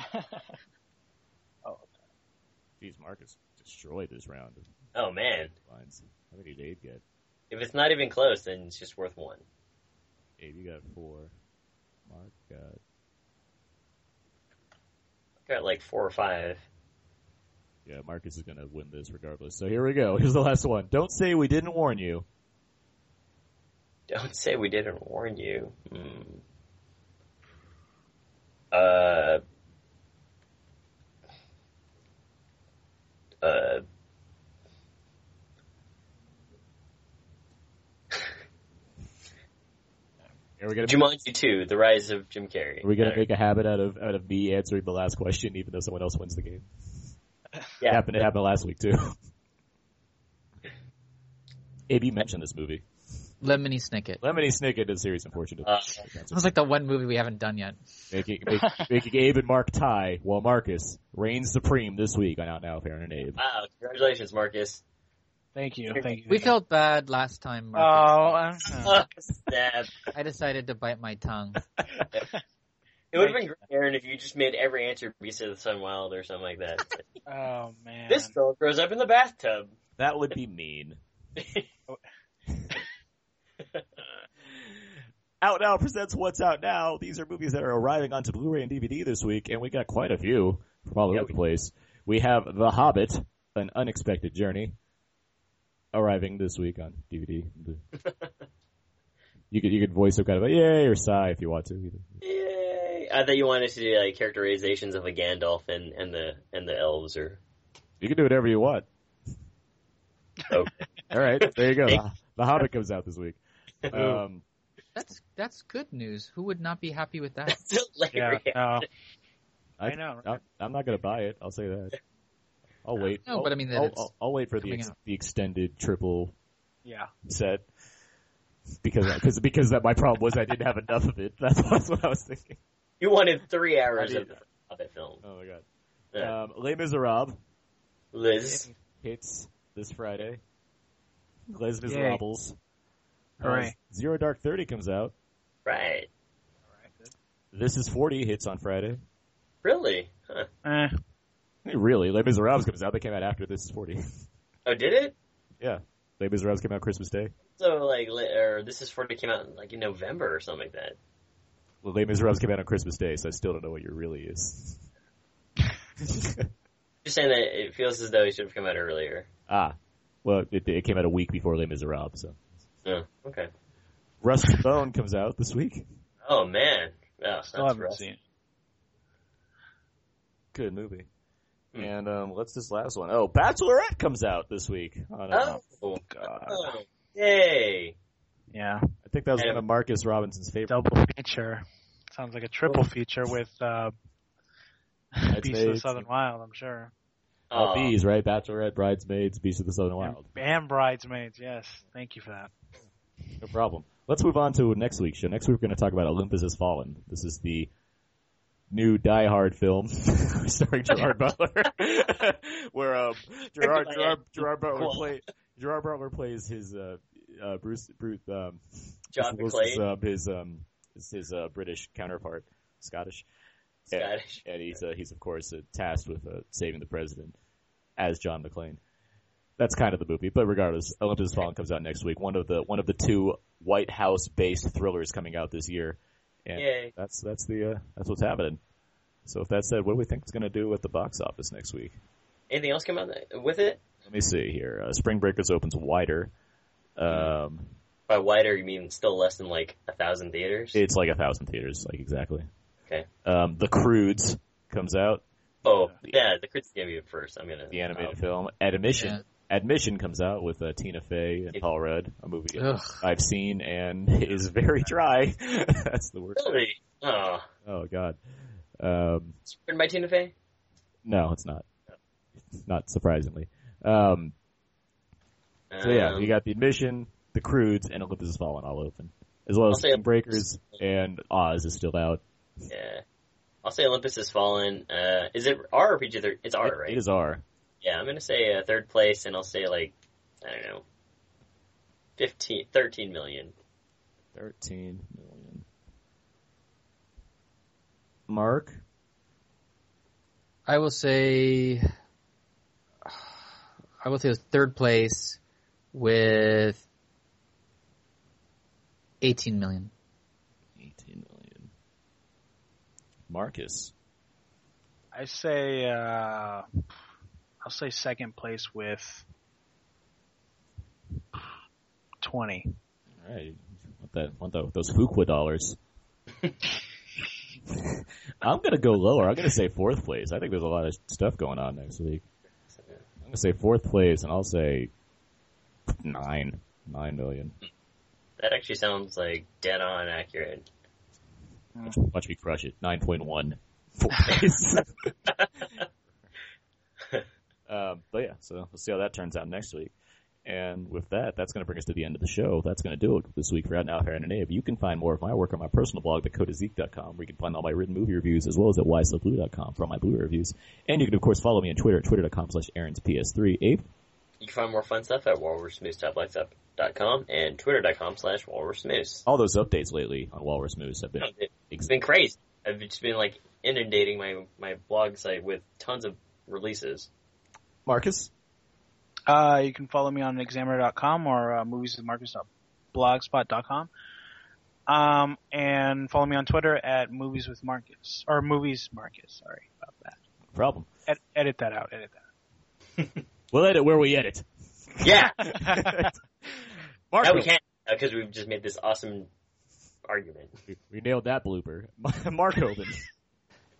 oh, Jeez, Marcus destroyed this round. Oh man. Lines. How many did Abe get? If it's not even close, then it's just worth one. Abe, you got four. Mark got. Got like four or five. Yeah, Marcus is gonna win this regardless. So here we go. Here's the last one. Don't say we didn't warn you. Don't say we didn't warn you. Hmm. Uh. Uh. Are we gonna Jumanji 2, The Rise of Jim Carrey. Are we gonna make a habit out of out of me answering the last question, even though someone else wins the game? Yeah. It happened. It happened last week too. Abe, you mentioned this movie. Lemony Snicket. Lemony Snicket is a Series Unfortunate. Uh, Sounds like the one movie we haven't done yet. making, make, making Abe and Mark tie, while Marcus reigns supreme this week on Out Now, Fair and Abe. Wow, congratulations, Marcus. Thank you, thank you. We felt bad last time. Oh, Marcus. uh, Snap. I decided to bite my tongue. It would have been great, Aaron, if you just made every answer Beast of the Sun Wild or something like that. oh man. this girl grows up in the bathtub. That would be mean. Out Now presents What's Out Now. These are movies that are arriving onto Blu-ray and DVD this week, and we got quite a few from all over the place. We have The Hobbit, An Unexpected Journey, arriving this week on DVD. you could you could voice some kind of a yay or sigh if you want to. Either. Yay! I thought you wanted to do like characterizations of a Gandalf and, and the and the elves or You can do whatever you want. okay. All right, there you go. The, the Hobbit comes out this week. Um, That's that's good news. Who would not be happy with that? yeah, no. I, I know. I, I'm not going to buy it. I'll say that. I'll wait. No, I'll, but I mean that I'll, I'll, I'll wait for the ex- the extended triple Yeah. set because because because that my problem was I didn't have enough of it. That's, that's what I was thinking. You wanted three hours of, did. of that film. Oh my god. Yeah. Um, Les Miserables Liz. hits this Friday. Les Yay. Miserables. Hooray. Zero Dark Thirty comes out. Right. This is Forty hits on Friday. Really? Huh. Eh. Really, Les Miserables comes out. They came out after This is Forty. Oh, did it? yeah, Les Miserables came out Christmas Day. So like, li- or this is for to came out like in November or something like that. Well, Les Miserables came out on Christmas Day, so I still don't know what your really is. Just saying that it feels as though it should have come out earlier. ah, well, it, it came out a week before Les Miserables, so. Oh, okay. Rust and Bone comes out this week. Oh man. Oh, Still that's haven't rough. seen it. Good movie. Hmm. And um, what's this last one? Oh, Bachelorette comes out this week. On, uh, Oh, God. oh, yay! Yeah. I think that was And- one of Marcus Robinson's favorite. Double feature. Sounds like a triple feature with uh, Beast of the Southern Wild, I'm sure. All Oh, these, right? Bachelorette, Bridesmaids, Beast of the Southern Wild. And Bridesmaids, yes. Thank you for that. No problem. Let's move on to next week's show. Next week we're going to talk about Olympus Has Fallen. This is the new Die Hard film starring Gerard Butler, where um, Gerard, Gerard Gerard Butler Cool. play Gerard Butler plays his uh, uh, Bruce Bruce um, John Wilson's, McClane. uh, his um his, his uh, British counterpart, Scottish. And- Scottish. and he's uh, he's of course uh, tasked with uh, saving the president as John McClane. That's kind of the movie, but regardless, Olympus Has Fallen comes out next week. One of the one of the two White House based thrillers coming out this year, and Yay. that's that's the uh, that's what's happening. So with that said, what do we think it's going to do at the box office next week? Anything else come out with it? Let me see here. Uh, Spring Breakers opens wider. Um, By wider, you mean still less than like a thousand theaters? it's like a thousand theaters, like exactly. Okay. Um, the Croods comes out. Oh, yeah, the Crit's gonna be first. I'm gonna. the animated um, film. Admission. Yeah. Admission comes out with uh, Tina Fey and Paul Rudd, a movie Ugh. I've seen and is very dry. That's the worst. Really? Oh, Oh God. Um, it's written by Tina Fey. no, it's not. Not surprisingly. Um, so yeah, Um, you got the admission, the Croods, and Olympus Has Fallen all open. as well as I'll say- Spring Breakers and Oz is still out. Yeah. I'll say Olympus Has Fallen. Uh, is it R or PG? It's R, right? It is R. Yeah, I'm gonna say uh, third place, and I'll say like I don't know, 15, 13 million. Thirteen million. Mark. I will say, I will say third place with 18 million. Eighteen million. Marcus. I say uh, I'll say second place with twenty. All right. Want that? Want the, those Fuqua dollars? I'm gonna go lower. I'm gonna say fourth place. I think there's a lot of stuff going on next week. I'm gonna say fourth place, and I'll say nine, nine million. That actually sounds like dead on accurate. Watch me crush it. Nine point one. Fourth place. um, but yeah, so we'll see how that turns out next week. And with that, that's going to bring us to the end of the show. That's going to do it this week for Out Now, Fair and Abe. You can find more of my work on my personal blog, thecodeofzeke.com, where you can find all my written movie reviews, as well as at wiseleblue.com for all my Blu-ray reviews. And you can, of course, follow me on Twitter at twitter.com slash aaron'sps3. Abe? You can find more fun stuff at walrusmoose.blogspot.com and twitter.com slash walrusmoose. All those updates lately on Walrus Moose have been It's been crazy. I've just been like inundating my, my blog site with tons of releases. Marcus? Uh, you can follow me on examiner.com or uh, movieswithmarcus.blogspot.com. Um, and follow me on Twitter at movies with Marcus or movies Marcus. Sorry about that. No problem. Ed- edit that out. Edit that. We'll edit where we edit. Yeah! Marco. no, we can't because we've just made this awesome argument. We, we nailed that blooper. Mark Hoban.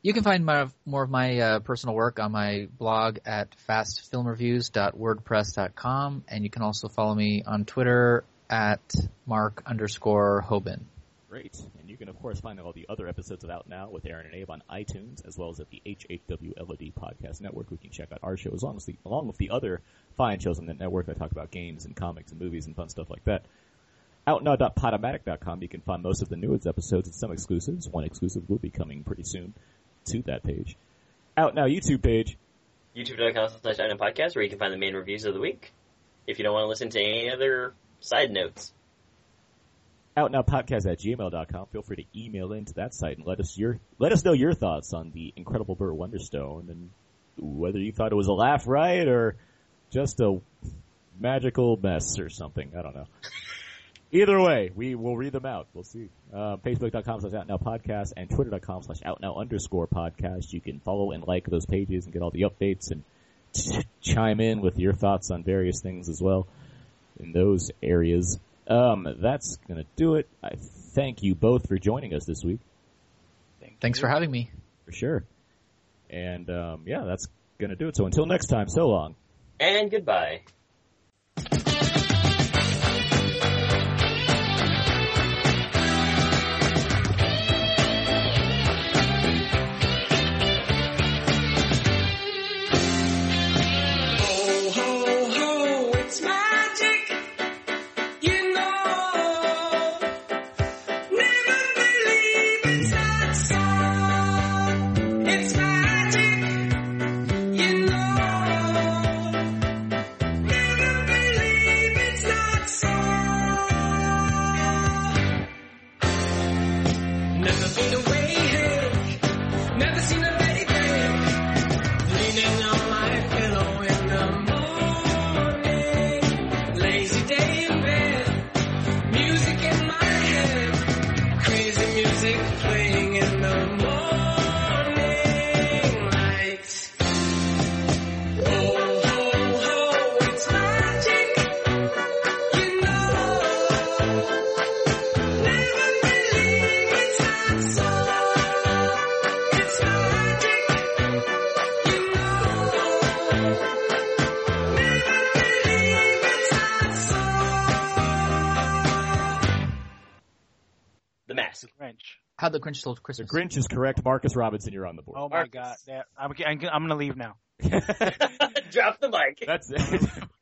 You can find my, more of my uh, personal work on my blog at fastfilmreviews.wordpress.com, and you can also follow me on Twitter at mark underscore Hoban. Great. And you can, of course, find all the other episodes of Out Now with Aaron and Abe on iTunes, as well as at the HHWLOD Podcast Network. We can check out our shows along with, the, along with the other fine shows on that network that talk about games and comics and movies and fun stuff like that. OutNow.podomatic.com, you can find most of the newest episodes and some exclusives. One exclusive will be coming pretty soon to that page. Out Now YouTube page. YouTube.com slash item podcast where you can find the main reviews of the week. If you don't want to listen to any other side notes. Out Now Podcast at gmail.com. Feel free to email into that site and let us your let us know your thoughts on the Incredible Burt Wonderstone and whether you thought it was a laugh right or just a magical mess or something. I don't know. Either way, we will read them out. We'll see. Uh, Facebook.com slash Outnow Podcast and Twitter.com slash Outnow underscore podcast. You can follow and like those pages and get all the updates and ch- chime in with your thoughts on various things as well in those areas. Um, that's gonna do it. I thank you both for joining us this week. Thanks for having me. For sure. And, um, yeah, that's gonna do it. So until next time, so long. And goodbye. Grinch. The Grinch Stole Christmas. The Grinch is correct. Marcus Robinson, you're on the board. Oh my god. Yeah, I'm, I'm, I'm gonna leave now. Drop the mic. That's it.